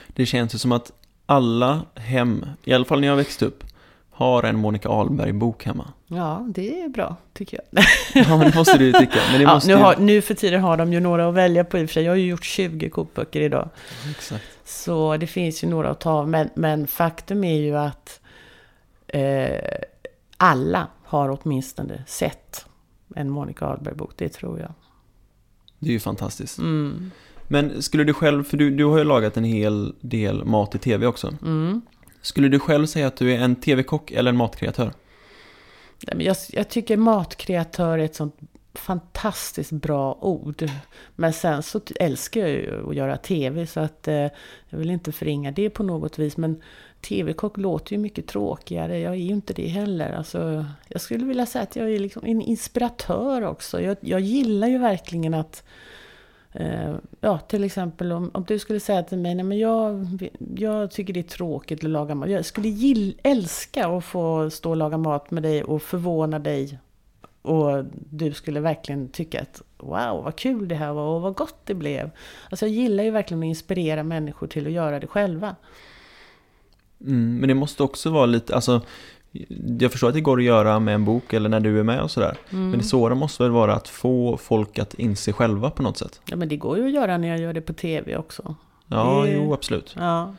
Det känns ju som att alla hem, i alla fall när jag växte upp, har en Monica Ahlberg-bok hemma. Ja, det är bra tycker jag. Ja, men det måste du ju tycka. Men det Ja, måste nu, har, nu för tiden har de ju några att välja på i och för sig. Jag har ju gjort 20 kokböcker idag. Exakt. Så det finns ju några att ta av. Men, men faktum är ju att eh, alla har åtminstone sett en Monica Ahlberg-bok. Det tror jag. Det är ju fantastiskt. Mm. Men skulle du själv, för du, du har ju lagat en hel del mat i tv också. Mm. Skulle du själv säga att du är en tv-kock eller en matkreatör? Jag, jag tycker matkreatör är ett sånt fantastiskt bra ord. Men sen så älskar jag ju att göra tv så att eh, jag vill inte förringa det på något vis. Men tv-kock låter ju mycket tråkigare. Jag är ju inte det heller. Alltså, jag skulle vilja säga att jag är liksom en inspiratör också. Jag, jag gillar ju verkligen att Eh, ja, till exempel om, om du skulle säga till mig, nej men jag, jag tycker det är tråkigt att laga mat. Jag skulle gill, älska att få stå och laga mat med dig och förvåna dig. Och du skulle verkligen tycka att wow, vad kul det här var och vad gott det blev. Alltså jag gillar ju verkligen att inspirera människor till att göra det själva. Mm, men det måste också vara lite, alltså jag förstår att det går att göra med en bok eller när du är med och sådär. Men det svåra måste väl vara att få folk att inse själva på något sätt. Ja men det går ju att göra när jag gör det på tv också. Ja, Det- jo absolut. Ja,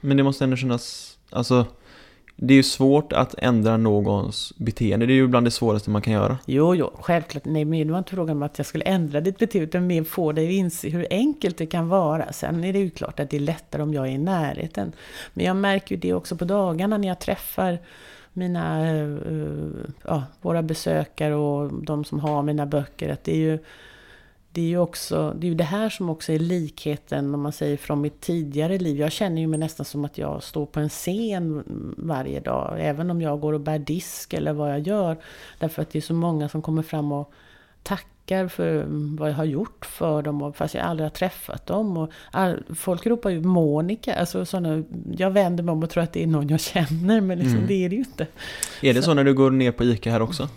Men det måste ändå kännas, alltså det är ju svårt att ändra någons beteende. Det är ju bland det svåraste man kan göra. Jo, jo, självklart. Nej, men det var inte frågan om att jag skulle ändra ditt beteende, utan mer få dig att inse hur enkelt det kan vara. Sen är det ju klart att det är lättare om jag är i närheten. Men jag märker ju det också på dagarna när jag träffar mina, eh, eh, ja, våra besökare och de som har mina böcker, att det är ju det är ju också, det är ju det här som också är likheten, om man säger från mitt tidigare liv. Jag känner ju mig nästan som att jag står på en scen varje dag, även om jag går och bär disk eller vad jag gör. Därför att det är så många som kommer fram och tackar för vad jag har gjort för dem, och fast jag aldrig har träffat dem. Och all, folk ropar ju Monica, alltså såna, jag vänder mig om och tror att det är någon jag känner, men liksom, Mm. det är det ju inte. Är det så när du går ner på ICA här också?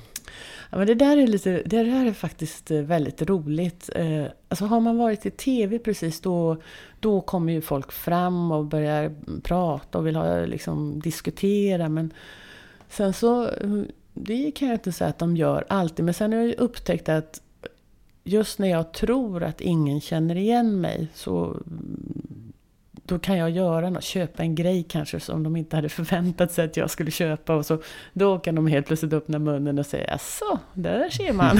Ja, men det där är lite, det där är faktiskt eh, väldigt roligt. Eh, alltså har man varit i TV precis då, då kommer ju folk fram och börjar prata och vill ha, liksom, diskutera. Men sen så, eh, det kan jag inte säga att de gör alltid. Men sen har jag ju upptäckt att just när jag tror att ingen känner igen mig så mm, då kan jag göra något, köpa en grej kanske som de inte hade förväntat sig att jag skulle köpa. Och så, då kan de helt plötsligt öppna munnen och säga så, där ser man.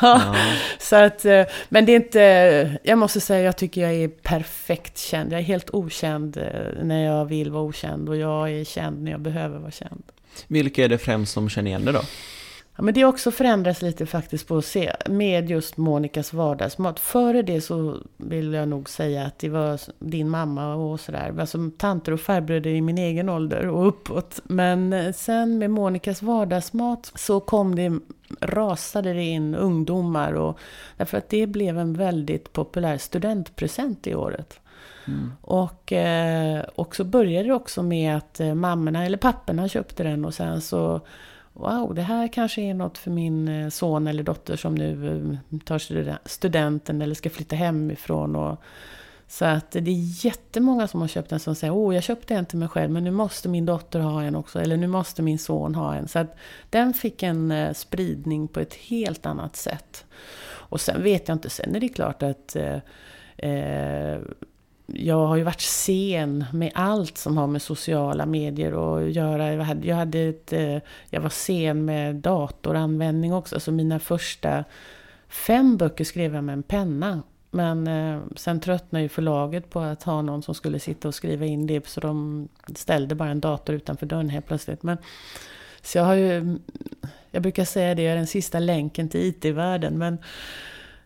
ja, så att, eh, men det är inte, jag måste säga jag tycker jag är perfekt känd. Jag är helt okänd eh, när jag vill vara okänd och jag är känd när jag behöver vara känd. Vilka är det främst som känner igen dig då? Ja, men det har också förändrats lite faktiskt på att se med just Monikas vardagsmat. Före det så vill jag nog säga att det var din mamma och sådär. Alltså tanter och farbröder i min egen ålder och uppåt. Men eh, sen med Monikas vardagsmat så kom det, rasade det in ungdomar. Och, därför att det blev en väldigt populär studentpresent i året. Mm. Och, eh, och så började det också med att eh, mammorna eller papporna köpte den och sen så wow, det här kanske är något för min eh, son eller dotter som nu eh, tar studenten eller ska flytta hemifrån. Och, så att det är jättemånga som har köpt en som säger, åh, jag köpte en till mig själv, men nu måste min dotter ha en också, eller nu måste min son ha en. Så att den fick en eh, spridning på ett helt annat sätt. Och sen vet jag inte, sen är det klart att eh, jag har ju varit sen med allt som har med sociala medier att göra. Jag, hade, jag, hade ett, eh, jag var sen med datoranvändning också. Så mina första fem böcker skrev jag med en penna. Men eh, sen tröttnade ju förlaget på att ha någon som skulle sitta och skriva in det. Så de ställde bara en dator utanför dörren helt plötsligt. Men, så jag har ju... Jag brukar säga det, jag är den sista länken till IT-världen. Men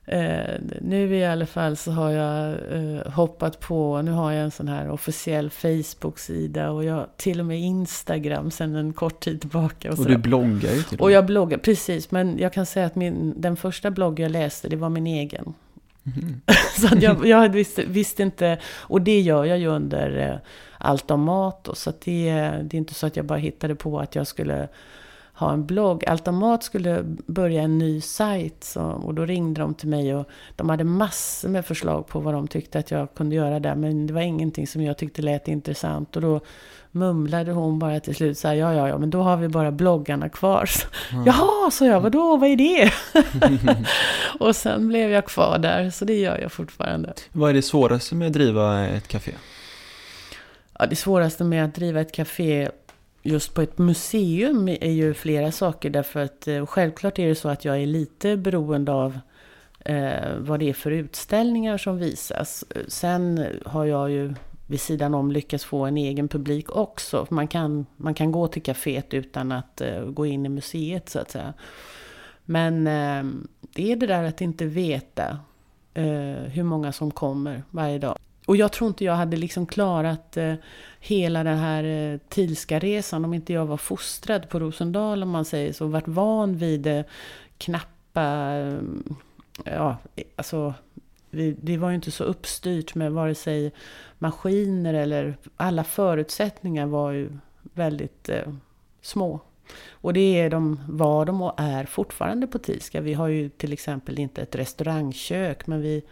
Eh, nu i alla fall så har jag eh, hoppat på, nu har jag en sån här officiell Facebook-sida och jag till och med Instagram sedan en kort tid tillbaka. Och, och du bloggar ju till Och jag bloggar, precis. Men jag kan säga att min, den första blogg jag läste, det var min egen. Mm. så jag, jag visste, visste, inte, och det gör jag ju under eh, allt om mat. Och, så det, det är inte så att jag bara hittade på att jag skulle ha en blogg. Altamat skulle börja en ny sajt så, och då ringde de till mig och de hade massor med förslag på vad de tyckte att jag kunde göra där. Men det var ingenting som jag tyckte lät intressant och då mumlade hon bara till slut så här, ja, ja, ja, men då har vi bara bloggarna kvar. Mm. Jaha, så jag, vadå, vad är det? och sen blev jag kvar där, så det gör jag fortfarande. Vad är det svåraste med att driva ett café? Ja, det svåraste med att driva ett café just på ett museum är ju flera saker. Därför att eh, självklart är det så att jag är lite beroende av eh, vad det är för utställningar som visas. Sen har jag ju vid sidan om lyckats få en egen publik också. Man kan, man kan gå till kaféet utan att eh, gå in i museet så att säga. Men eh, det är det där att inte veta eh, hur många som kommer varje dag. Och jag tror inte jag hade liksom klarat eh, hela den här eh, Tilska resan om inte jag var fostrad på Rosendal om man säger så. Varit van vid det knappa, eh, ja alltså det var ju inte så uppstyrt med vare sig maskiner eller alla förutsättningar var ju väldigt eh, små. Och det är de, var de och är fortfarande på Tiska. Vi har ju till exempel inte ett restaurangkök men vi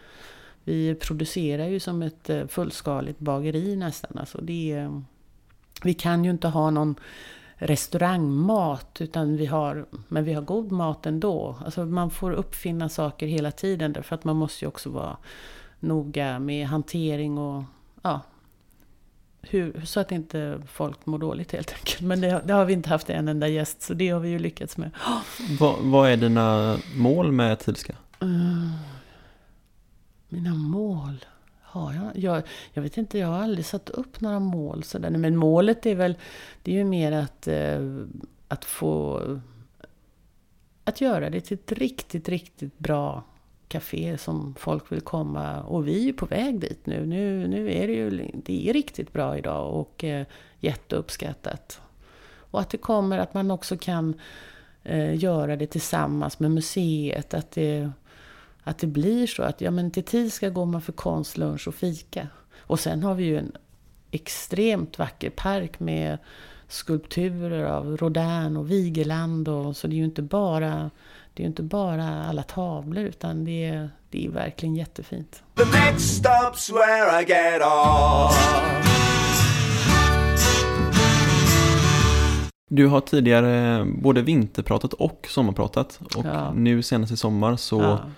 vi producerar ju som ett eh, fullskaligt bageri nästan. Alltså det, vi kan ju inte ha någon restaurangmat, utan vi har, men vi har god mat ändå. Alltså man får uppfinna saker hela tiden, därför att man måste ju också vara noga med hantering och ja, hur, så att inte folk mår dåligt helt enkelt. Men det, det, har vi inte haft en enda gäst, så det har vi ju lyckats med. Vad, vad är dina mål med Tilska? Uh, mina mål? Har jag? jag? Jag vet inte, jag har aldrig satt upp några mål sådär. Men målet är väl, det är ju mer att, eh, att få... Att göra det till ett riktigt, riktigt bra café som folk vill komma. Och vi är ju på väg dit nu. Nu, nu är det ju det är riktigt bra idag och eh, jätteuppskattat. Och att det kommer, att man också kan eh, göra det tillsammans med museet. Att det att det blir så att ja, men till tid ska går man för konst, lunch och fika. Och sen har vi ju en extremt vacker park med skulpturer av Rodin och Vigeland. Och, så det är ju inte bara, det är inte bara alla tavlor utan det är, det är verkligen jättefint. The next stop's where I get off. Du har tidigare både vinterpratat och sommarpratat och ja. nu senast i sommar så ja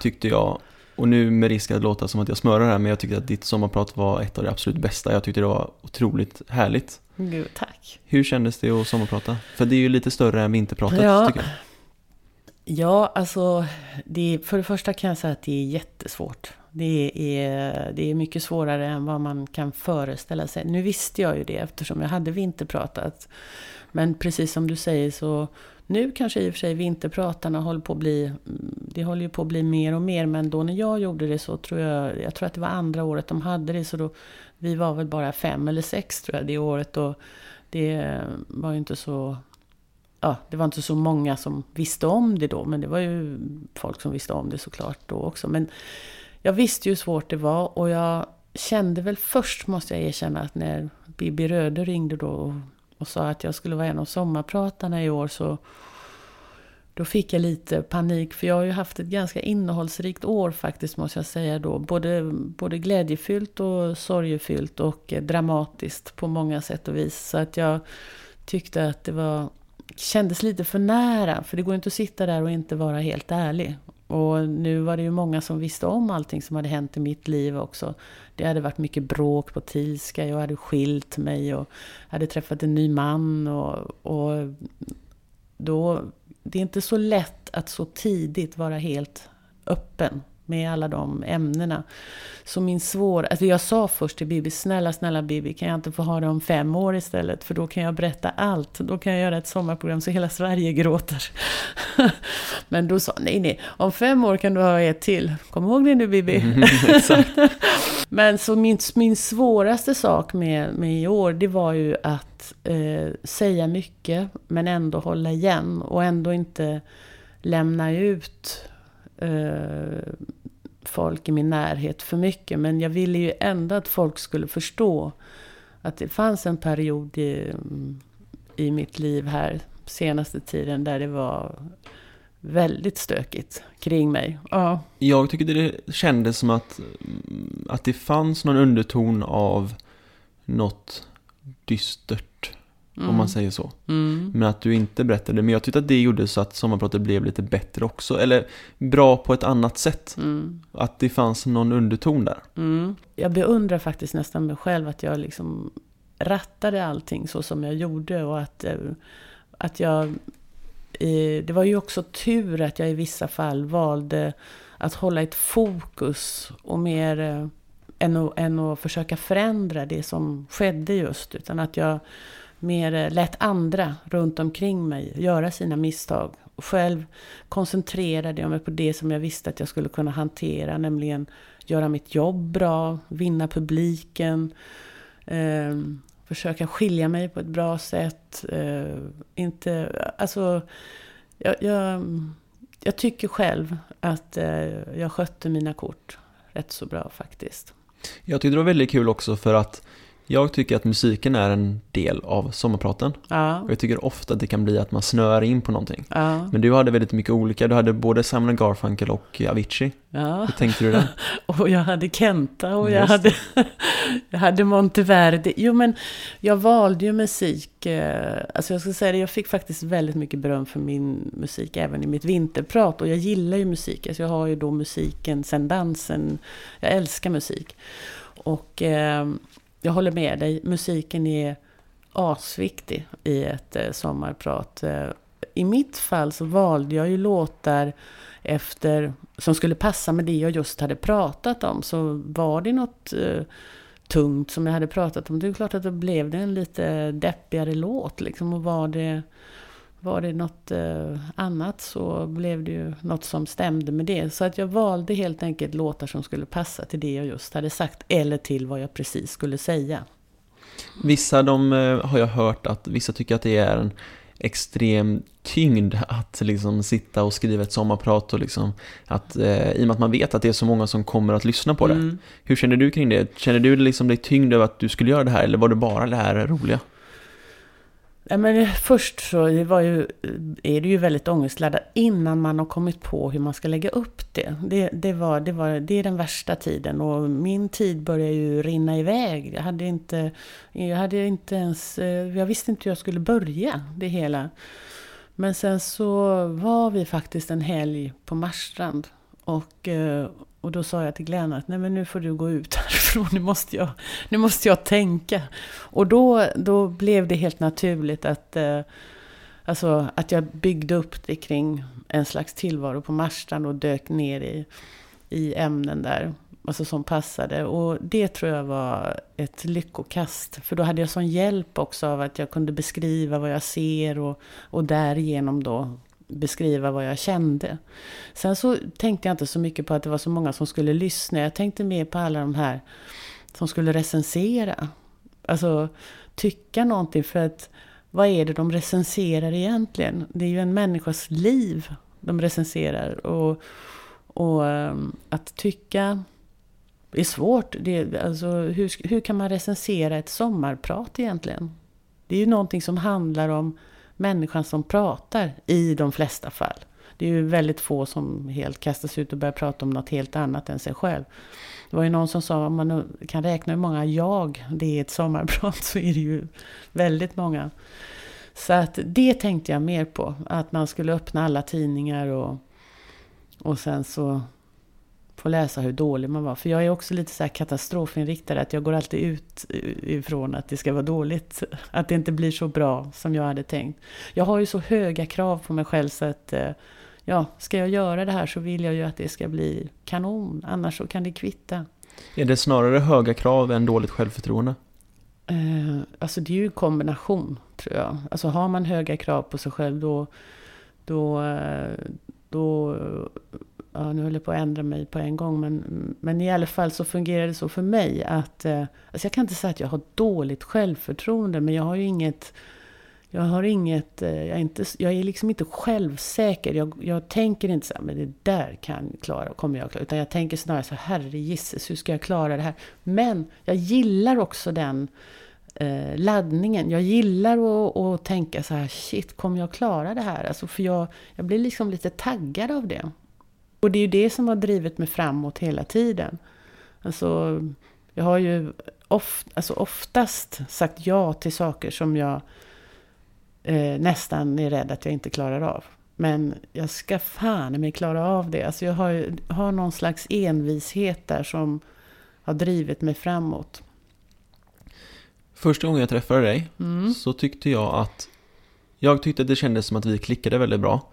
tyckte jag. Och nu med risk att låta som att jag smörar här, men jag tyckte att ditt sommarprat var ett av det absolut bästa. Jag tyckte det var otroligt härligt. Gud, tack. Hur kändes det att sommarprata? För det är ju lite större än vinterpratet, ja. tycker jag. Ja, alltså det, för det första kan jag säga att det är jättesvårt. Det är, det är mycket svårare än vad man kan föreställa sig. Nu visste jag ju det eftersom jag hade vinterpratat. Men precis som du säger så nu kanske i och för sig vinterpratarna håller på att bli, det håller ju på att bli mer och mer. Men då när jag gjorde det så tror jag, jag tror att det var andra året de hade det. Så då, vi var väl bara fem eller sex tror jag det året. Och det var ju inte så ja, det var inte så många som visste om det då, men det var ju folk som visste om det såklart då också. Men jag visste ju hur svårt det var och jag kände väl först, måste jag erkänna, att när Bibi Röde ringde då och, och sa att jag skulle vara en av sommarpratarna i år så då fick jag lite panik, för jag har ju haft ett ganska innehållsrikt år faktiskt, måste jag säga då. Både, både glädjefyllt och sorgefyllt och dramatiskt på många sätt och vis. Så att jag tyckte att det var kändes lite för nära. För det går inte att sitta där och inte vara helt ärlig. Och nu var det ju många som visste om allting som hade hänt i mitt liv också. Det hade varit mycket bråk på Tilska, jag hade skilt mig och hade träffat en ny man. Och, och då, det är inte så lätt att så tidigt vara helt öppen med alla de ämnena. Så min svår... Alltså jag sa först till Bibi, snälla, snälla Bibi, kan jag inte få ha det om fem år istället? För då kan jag berätta allt. Då kan jag göra ett sommarprogram så hela Sverige gråter. Men då sa nej, nej, om fem år kan du ha ett till. Kom ihåg det nu Bibi. Mm, Men så min, min svåraste sak med, med i år, det var ju att eh, säga mycket, men ändå hålla igen. Och ändå inte lämna ut eh, folk i min närhet för mycket. Men jag ville ju ändå att folk skulle förstå att det fanns en period i, i mitt liv här senaste tiden där det var väldigt stökigt kring mig. Ja. Jag tycker det kändes som att, att det fanns någon underton av något dystert Mm. Om man mm. säger så. Mm. Men att du inte berättade. Men jag tyckte att det gjorde så att sommarpratet blev lite bättre också. Eller bra på ett annat sätt. Mm. Att det fanns någon underton där. Mm. Jag beundrar faktiskt nästan mig själv att jag liksom rattade allting så som jag gjorde. Och att, eh, att jag... Det var ju också tur att jag i vissa fall valde att hålla ett fokus och mer eh, än att, än att försöka förändra det som skedde just. Utan att jag mer eh, lät andra runt omkring mig göra sina misstag. Och själv koncentrerade jag mig på det som jag visste att jag skulle kunna hantera, nämligen göra mitt jobb bra, vinna publiken, eh, försöka skilja mig på ett bra sätt. Eh, inte, alltså, jag, jag, jag, tycker själv att eh, jag skötte mina kort rätt så bra faktiskt. Jag tyckte det var väldigt kul också för att jag tycker att musiken är en del av sommarpraten. Ja. Och jag tycker ofta att det kan bli att man snöar in på någonting. Ja. Men du hade väldigt mycket olika. Du hade både Simon Garfunkel och Avicii. Ja. Hur tänkte du där? och jag hade Kenta och jag hade, jag hade Monteverdi. Jo men jag valde ju musik. Eh, alltså jag ska säga det, jag fick faktiskt väldigt mycket beröm för min musik även i mitt vinterprat. Och jag gillar ju musik. Alltså jag har ju då musiken sen dansen. Jag älskar musik. Och... Eh, jag håller med dig. Musiken är asviktig i ett eh, sommarprat. Eh, I mitt fall så valde jag ju låtar efter, som skulle passa med det jag just hade pratat om. Så var det något eh, tungt som jag hade pratat om, det är klart att då blev det en lite deppigare låt. Liksom. Och var det, var det något eh, annat så blev det ju något som stämde med det. Så att jag valde helt enkelt låtar som skulle passa till det jag just hade sagt. Eller till vad jag precis skulle säga. Vissa de eh, har jag hört att vissa tycker att det är en extrem tyngd att liksom sitta och skriva ett sommarprat och liksom att eh, i och med att man vet att det är så många som kommer att lyssna på det. Mm. Hur känner du kring det? Känner du liksom dig tyngd över att du skulle göra det här eller var det bara det här roliga? Ja, men först så det var ju, är det ju väldigt ångestladdat innan man har kommit på hur man ska lägga upp det. Det, det, var, det, var, det är den värsta tiden och min tid började ju rinna iväg. Jag hade inte, jag hade inte ens, eh, jag visste inte hur jag skulle börja det hela. Men sen så var vi faktiskt en helg på Marstrand och, eh, och då sa jag till Glenn att nej men nu får du gå ut härifrån, nu måste jag, nu måste jag tänka. Och då, då blev det helt naturligt att, eh, Alltså att jag byggde upp det kring en slags tillvaro på Marstrand och dök ner i, i ämnen där. Alltså som passade. Och det tror jag var ett lyckokast. För då hade jag sån hjälp också av att jag kunde beskriva vad jag ser och, och därigenom då beskriva vad jag kände. Sen så tänkte jag inte så mycket på att det var så många som skulle lyssna. Jag tänkte mer på alla de här som skulle recensera. Alltså tycka någonting för att vad är det de recenserar egentligen? Det är ju en människas liv de recenserar. Och, och ehm, att tycka är svårt. Det, alltså, hur, hur kan man recensera ett sommarprat egentligen? Det är ju någonting som handlar om människan som pratar i de flesta fall. Det är ju väldigt få som helt kastas ut och börjar prata om något helt annat än sig själv. Det var ju någon som sa om man kan räkna hur många jag det är i ett sommarprat så är det ju väldigt många. Så att det tänkte jag mer på. Att man skulle öppna alla tidningar och, och sen så få läsa hur dålig man var. För jag är också lite så här katastrofinriktad. Att jag går alltid ut ifrån att det ska vara dåligt. Att det inte blir så bra som jag hade tänkt. Jag har ju så höga krav på mig själv så att eh, ja, ska jag göra det här så vill jag ju att det ska bli kanon. Annars så kan det kvitta. Är det snarare höga krav än dåligt självförtroende? Eh, alltså det är ju en kombination, tror jag. Alltså har man höga krav på sig själv då... Då... Eh, då ja, nu höll jag på att ändra mig på en gång, men, men i alla fall så fungerar det så för mig att... Eh, alltså jag kan inte säga att jag har dåligt självförtroende, men jag har ju inget jag har inget, eh, jag är, inte, jag är liksom inte självsäker. Jag, jag tänker inte så här, men det där kan klara, kommer jag klara. Utan jag tänker snarare så här, herre gisses, hur ska jag klara det här? Men jag gillar också den eh, laddningen. Jag gillar att, att tänka så här, shit, kommer jag klara det här? Alltså för jag, jag blir liksom lite taggad av det. Och det är ju det som har drivit mig framåt hela tiden. Alltså, jag har ju of, alltså oftast sagt ja till saker som jag eh, nästan är rädd att jag inte klarar av. Men jag ska fan mig klara av det. Alltså jag har, har någon slags envishet där som har drivit mig framåt. Första gången jag träffade dig mm. så tyckte jag att jag tyckte det kändes som att vi klickade väldigt bra.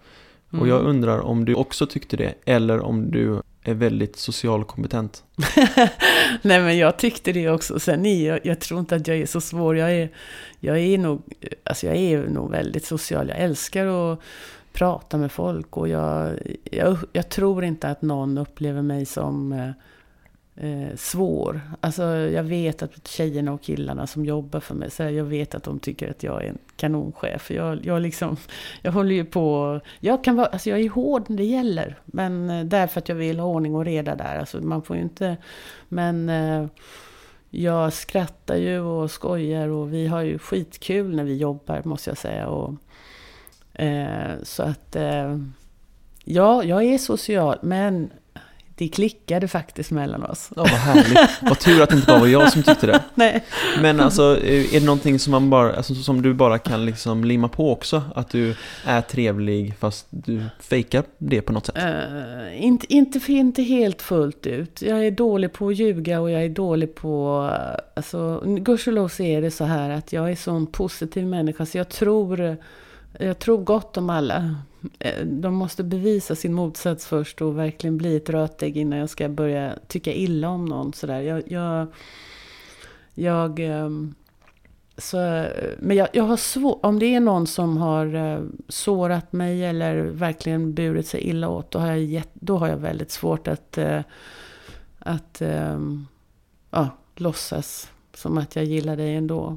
Mm. Och jag mm. undrar om du också tyckte det eller om du är väldigt socialkompetent. Nej men jag tyckte det också. Sen är jag, jag tror inte att jag är så svår. Jag är, jag är nog, alltså jag är nog väldigt social. Jag älskar att prata med folk och jag, jag, jag tror inte att någon upplever mig som eh, eh, svår. Alltså jag vet att tjejerna och killarna som jobbar för mig, så jag vet att de tycker att jag är en kanonchef. Jag, jag, liksom, jag håller ju på, jag, kan vara, alltså jag är hård när det gäller. Men eh, därför att jag vill ha ordning och reda där. Alltså man får ju inte, men eh, jag skrattar ju och skojar och vi har ju skitkul när vi jobbar måste jag säga. Och, eh, så att, eh, ja, jag är social, men det klickade faktiskt mellan oss. Ja, vad härligt. Vad tur att det inte bara var jag som tyckte det. Nej. Men alltså, är det någonting som, man bara, alltså, som du bara kan liksom limma på också? Att du är trevlig fast du fejkar det på något sätt? Uh, inte, inte, inte helt fullt ut. Jag är dålig på att ljuga och jag är dålig på... Alltså, gudskelov så är det så här att jag är så en positiv människa så jag tror, jag tror gott om alla. Eh, de måste bevisa sin motsats först och verkligen bli ett rötägg innan jag ska börja tycka illa om någon. Sådär. Jag, jag, jag ehm, så, men jag, jag har svårt, om det är någon som har eh, sårat mig eller verkligen burit sig illa åt, då har jag, gett, då har jag väldigt svårt att, eh, att ehm, ja, låtsas som att jag gillar dig ändå.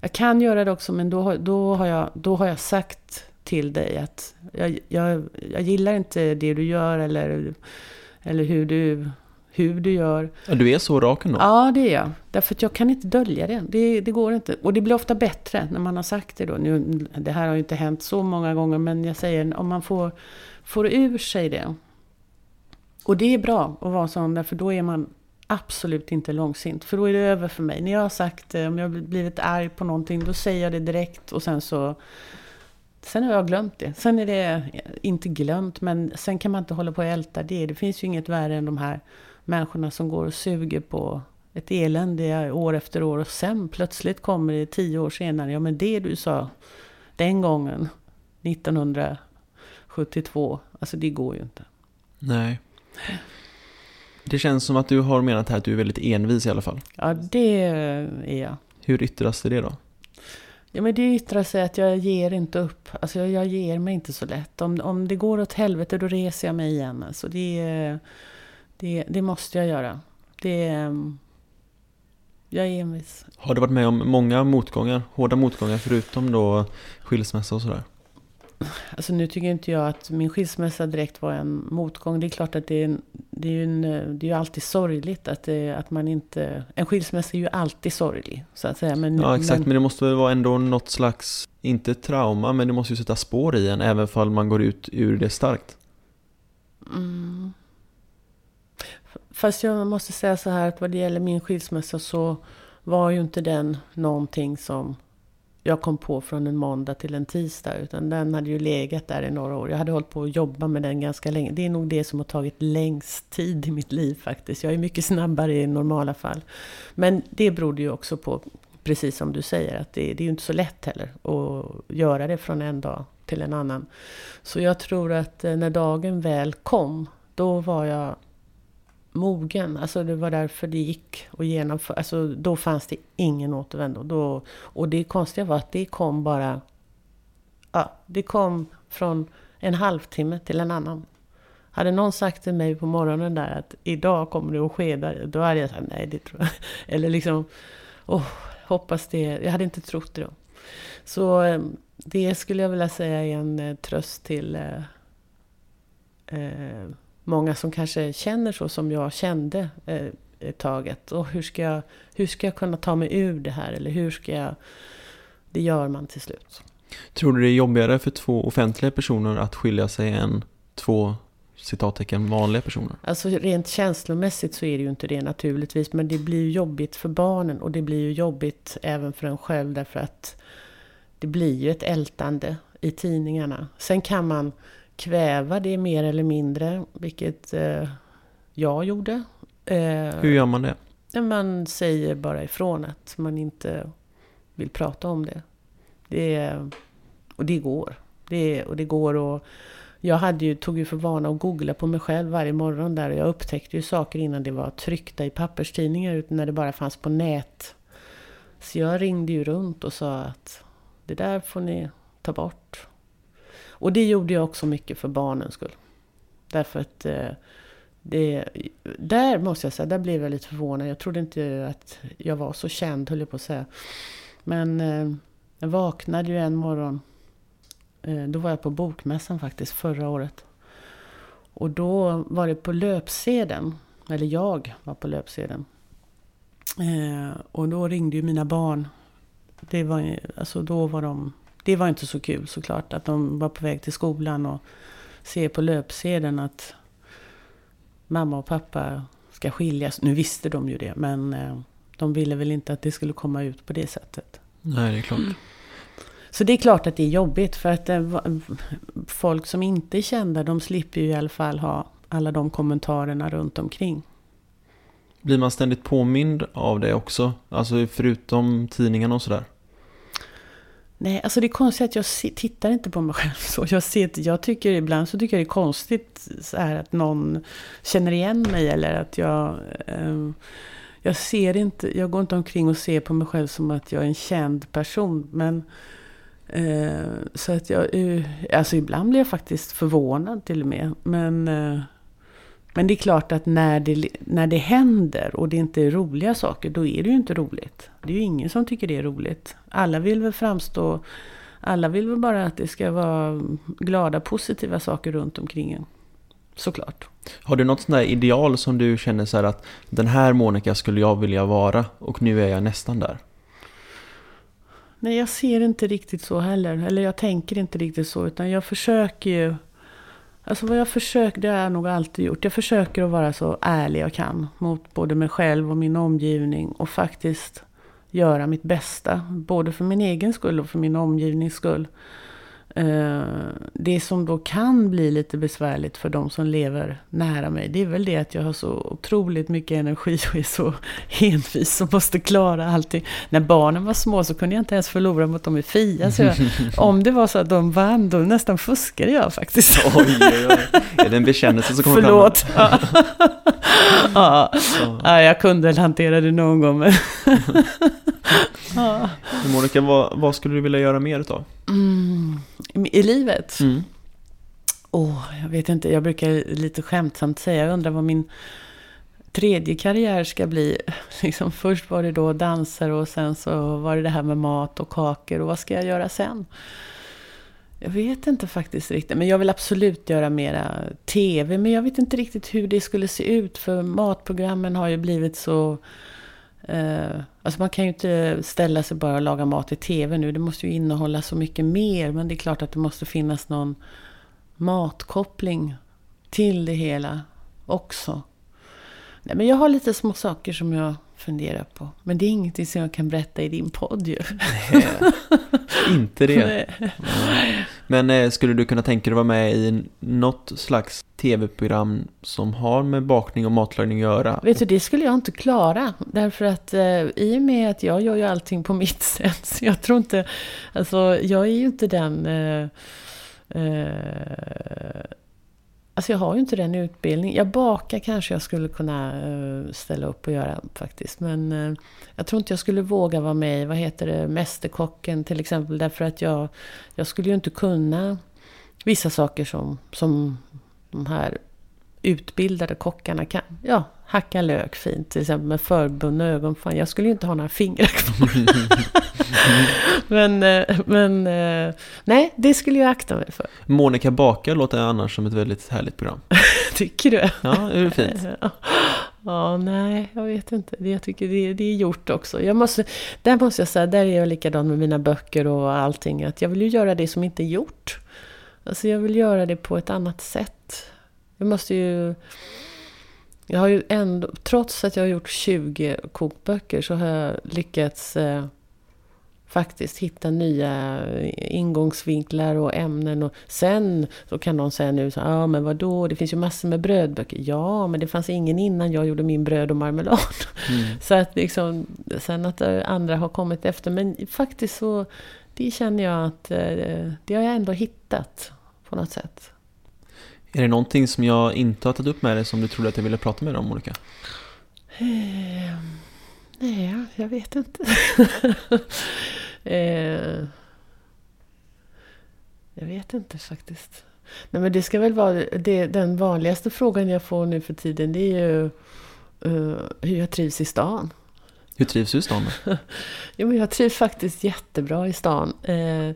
Jag kan göra det också, men då, då, har, jag, då har jag sagt till dig att jag, jag, jag gillar inte det du gör eller, eller hur, du, hur du gör. Du är så rak ändå? Ja, det är jag. Därför att jag kan inte dölja det. det. Det går inte. Och det blir ofta bättre när man har sagt det då. Nu, det här har ju inte hänt så många gånger, men jag säger om man får, får ur sig det. Och det är bra att vara sån, därför då är man absolut inte långsint. För då är det över för mig. När jag har sagt, om jag har blivit arg på någonting, då säger jag det direkt och sen så Sen har jag glömt det. Sen är det inte glömt, men sen kan man inte hålla på och älta det. Det finns ju inget värre än de här människorna som går och suger på ett elände år efter år och sen plötsligt kommer det tio år senare, ja men det du sa den gången, 1972. Alltså det går ju inte. Nej. Det känns som att du har menat här att du är väldigt envis i alla fall. Ja, det är jag. Hur yttras det då? Ja, men det yttrar sig att jag ger inte upp. Alltså jag, jag ger mig inte så lätt. Om, om det går åt helvete, då reser jag mig igen. Alltså det, det, det måste jag göra. Det, jag är envis. Har du varit med om många motgångar, hårda motgångar förutom då skilsmässa och sådär? Alltså nu tycker inte jag att min skilsmässa direkt var en motgång. Det är klart att det är, det är ju, en, det är ju alltid sorgligt att, det, att man inte... En skilsmässa är ju alltid sorglig, så att säga. Men, ja, exakt. Men, men det måste väl vara ändå något slags, inte trauma, men det måste ju sätta spår i en, även om man går ut ur det starkt. Mm. Fast jag måste säga så här att vad det gäller min skilsmässa så var ju inte den någonting som jag kom på från en måndag till en tisdag. Utan den hade ju legat där i några år. Jag hade hållit på att jobba med den ganska länge. Det är nog det som har tagit längst tid i mitt liv faktiskt. Jag är mycket snabbare i normala fall. Men det berodde ju också på, precis som du säger, att det, det är ju inte så lätt heller att göra det från en dag till en annan. Så jag tror att eh, när dagen väl kom, då var jag mogen. Alltså det var därför det gick att genomföra. Alltså då fanns det ingen återvändo. Då, och det konstiga var att det kom bara... Ja, det kom från en halvtimme till en annan. Hade någon sagt till mig på morgonen där att idag kommer det att ske, då hade jag sagt nej, det tror jag Eller liksom, oh, hoppas det. Jag hade inte trott det då. Så ehm, det skulle jag vilja säga är en eh, tröst till eh, eh, många som kanske känner så som jag kände eh, ett taget. Och hur ska, jag, hur ska jag kunna ta mig ur det här? Eller hur ska jag... Det gör man till slut. Tror du det är jobbigare för två offentliga personer att skilja sig än två citattecken vanliga personer? Alltså rent känslomässigt så är det ju inte det naturligtvis. Men det blir ju jobbigt för barnen och det blir ju jobbigt även för en själv därför att det blir ju ett ältande i tidningarna. Sen kan man kväva det mer eller mindre, vilket eh, jag gjorde. Eh, Hur gör man det? Man säger bara ifrån att man inte vill prata om det. det och det går. Det, och det går och jag hade ju, tog ju för vana att googla på mig själv varje morgon där och jag upptäckte ju saker innan det var tryckta i papperstidningar utan när det bara fanns på nät. Så jag ringde ju runt och sa att det där får ni ta bort. Och det gjorde jag också mycket för barnens skull. Därför att eh, det, där måste jag säga, där blev jag lite förvånad. Jag trodde inte att jag var så känd, höll jag på att säga. Men eh, jag vaknade ju en morgon. Eh, då var jag på Bokmässan faktiskt, förra året. Och då var det på löpsedeln, eller jag var på löpsedeln. och då ringde ju mina barn. Det var, alltså då var de det var inte så kul såklart att de var på väg till skolan och ser på löpsedeln att mamma och pappa ska skiljas. Nu visste de ju det, men eh, de ville väl inte att det skulle komma ut på det sättet. Nej, det är klart. Så det är klart att det är jobbigt för att eh, folk som inte är kända, de slipper ju i alla fall ha alla de kommentarerna runt omkring. Blir man ständigt påmind av det också? Alltså förutom tidningarna och sådär? Nej, alltså det är konstigt att jag tittar inte på mig själv så. Jag, ser, jag tycker ibland så tycker jag det är konstigt så här, att någon känner igen mig eller att jag... Eh, jag ser inte, jag går inte omkring och ser på mig själv som att jag är en känd person. Men eh, så att jag, eh, alltså ibland blir jag faktiskt förvånad till och med. Men eh, men det är klart att när det, när det händer och det inte är roliga saker, då är det ju inte roligt. Det är ju ingen som tycker det är roligt. Alla vill väl framstå... Alla vill väl bara att det ska vara glada, positiva saker runt omkring en. Såklart. Har du något sånt där ideal som du känner så att den här Monica skulle jag vilja vara och nu är jag nästan där? Nej, jag ser inte riktigt så heller. Eller jag tänker inte riktigt så. Utan jag försöker ju Alltså vad jag försöker, det har jag nog alltid gjort. Jag försöker att vara så ärlig jag kan mot både mig själv och min omgivning och faktiskt göra mitt bästa. Både för min egen skull och för min omgivnings skull. Eh, det som då kan bli lite besvärligt för de som lever nära mig, det är väl det att jag har så otroligt mycket energi och är så envis och måste klara allting. När barnen var små så kunde jag inte ens förlora mot dem i Fia. Så jag, om det var så att de vann, då nästan fuskade jag faktiskt. Oj, oj, oj. Är det en bekännelse som kommer Förlåt. fram? ja. ja, jag kunde väl hantera det någon gång. Men ja. Monica, vad, vad skulle du vilja göra mer utav? mm. I livet? Mm. Åh, jag vet inte. Jag brukar lite skämtsamt säga, jag undrar vad min tredje karriär ska bli. Liksom, först var det då dansare och sen så var det det här med mat och kakor. Och vad ska jag göra sen? Jag vet inte faktiskt riktigt. Men jag vill absolut göra mera TV. Men jag vet inte riktigt hur det skulle se ut. För matprogrammen har ju blivit så... Eh, alltså man kan ju inte ställa sig bara och laga mat i TV nu. Det måste ju innehålla så mycket mer. Men det är klart att det måste finnas någon matkoppling till det hela också. Nej, men jag har lite små saker som jag funderar på. Men det är ingenting som jag kan berätta i din podd ju. Inte det. Nej. Men eh, skulle du kunna tänka dig att vara med i något slags tv-program som har med bakning och matlagning att göra? Vet du, det skulle jag inte klara. Därför att eh, i och med att jag gör ju allting på mitt sätt. Så jag tror inte... Alltså, jag är ju inte den... Eh, eh, alltså jag har ju inte den utbildningen. Jag bakar kanske jag skulle kunna eh, ställa upp och göra faktiskt. Men eh, jag tror inte jag skulle våga vara med i, vad heter det, Mästerkocken till exempel. Därför att jag, jag skulle ju inte kunna vissa saker som, som de här utbildade kockarna kan. Ja, hacka lök fint till exempel med förbundna ögon. Fan, jag skulle ju inte ha några fingrar kvar. men, eh, men eh, nej, det skulle jag akta mig för. Monica bakar låter annars som ett väldigt härligt program. Tycker du? Ja, är det fint? Ja, nej, jag vet inte. Det, jag tycker det, det är gjort också. Jag måste, där måste jag säga, där är jag likadan med mina böcker och allting. Att jag vill ju göra det som inte är gjort. Alltså jag vill göra det på ett annat sätt. Jag måste ju... Jag har ju ändå, trots att jag har gjort 20 kokböcker så har jag lyckats eh, faktiskt hitta nya ingångsvinklar och ämnen. Och sen så kan någon säga nu, ja men vadå, det finns ju massor med brödböcker. Ja, men det fanns ingen innan jag gjorde min bröd och marmelad. Mm. Så att liksom, sen att eh, andra har kommit efter. Men faktiskt så, det känner jag att eh, det har jag ändå hittat på något sätt. Är det någonting som jag inte har tagit upp med dig som du trodde att jag ville prata med dig om, Monica? Eh, nej, jag vet inte. eh, jag vet inte faktiskt. Nej, men det ska väl vara det, den vanligaste frågan jag får nu för tiden. Det är ju eh, hur jag trivs i stan. Hur trivs du i stan då? Jo, men jag trivs faktiskt jättebra i stan. Eh,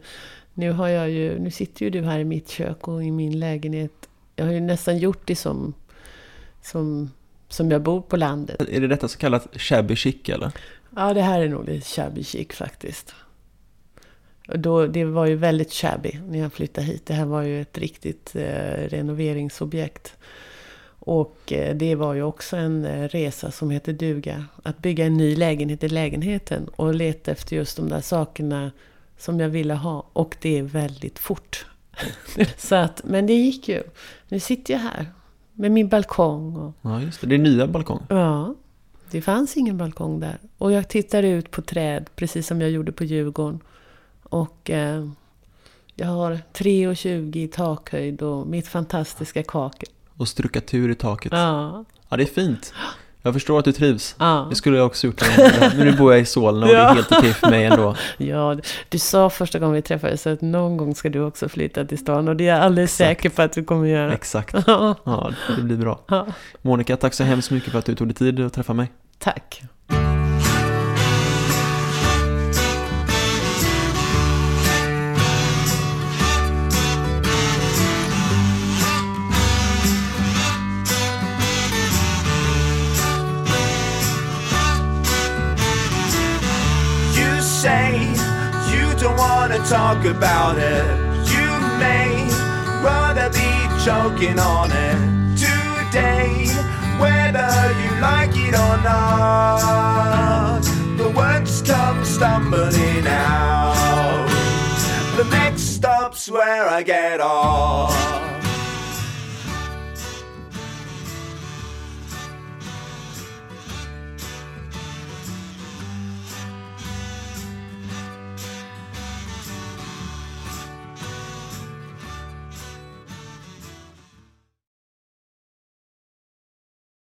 nu, har jag ju, nu sitter ju du här i mitt kök och i min lägenhet. Jag har ju nästan gjort det som, som, som jag bor på landet. Är det detta så kallat shabby chic eller? Ja, det här är nog lite shabby chic faktiskt. Och Då, det var ju väldigt shabby när jag flyttade hit. Det här var ju ett riktigt eh, renoveringsobjekt. Och eh, det var ju också en eh, resa som heter duga. Att bygga en ny lägenhet i lägenheten och leta efter just de där sakerna som jag ville ha. Och det är väldigt fort. Så att, men det gick ju. Nu sitter jag här med min balkong. Och, Ja, just det. Det är nya balkong. Ja, det fanns ingen balkong där. Och jag tittar ut på träd, precis som jag gjorde på Djurgården. Och eh, jag har 3,20 i takhöjd och mitt fantastiska kakel. Och struckatur i taket. Ja, Ja, det är fint. Jag förstår att du trivs. ja. Det skulle jag också gjort. Men nu bor jag i Solna och det är Ja. helt okej för mig ändå. ja, du sa första gången vi träffades att någon gång ska du också flytta till stan. Och det är jag alldeles Exakt. säker på att du kommer göra. Exakt. Ja, Ja, det blir bra. ja. Monica, tack så hemskt mycket för att du tog dig tid att träffa mig. Tack. Talk about it. You may rather be choking on it today, whether you like it or not. The words come stumbling out. The next stop's where I get off.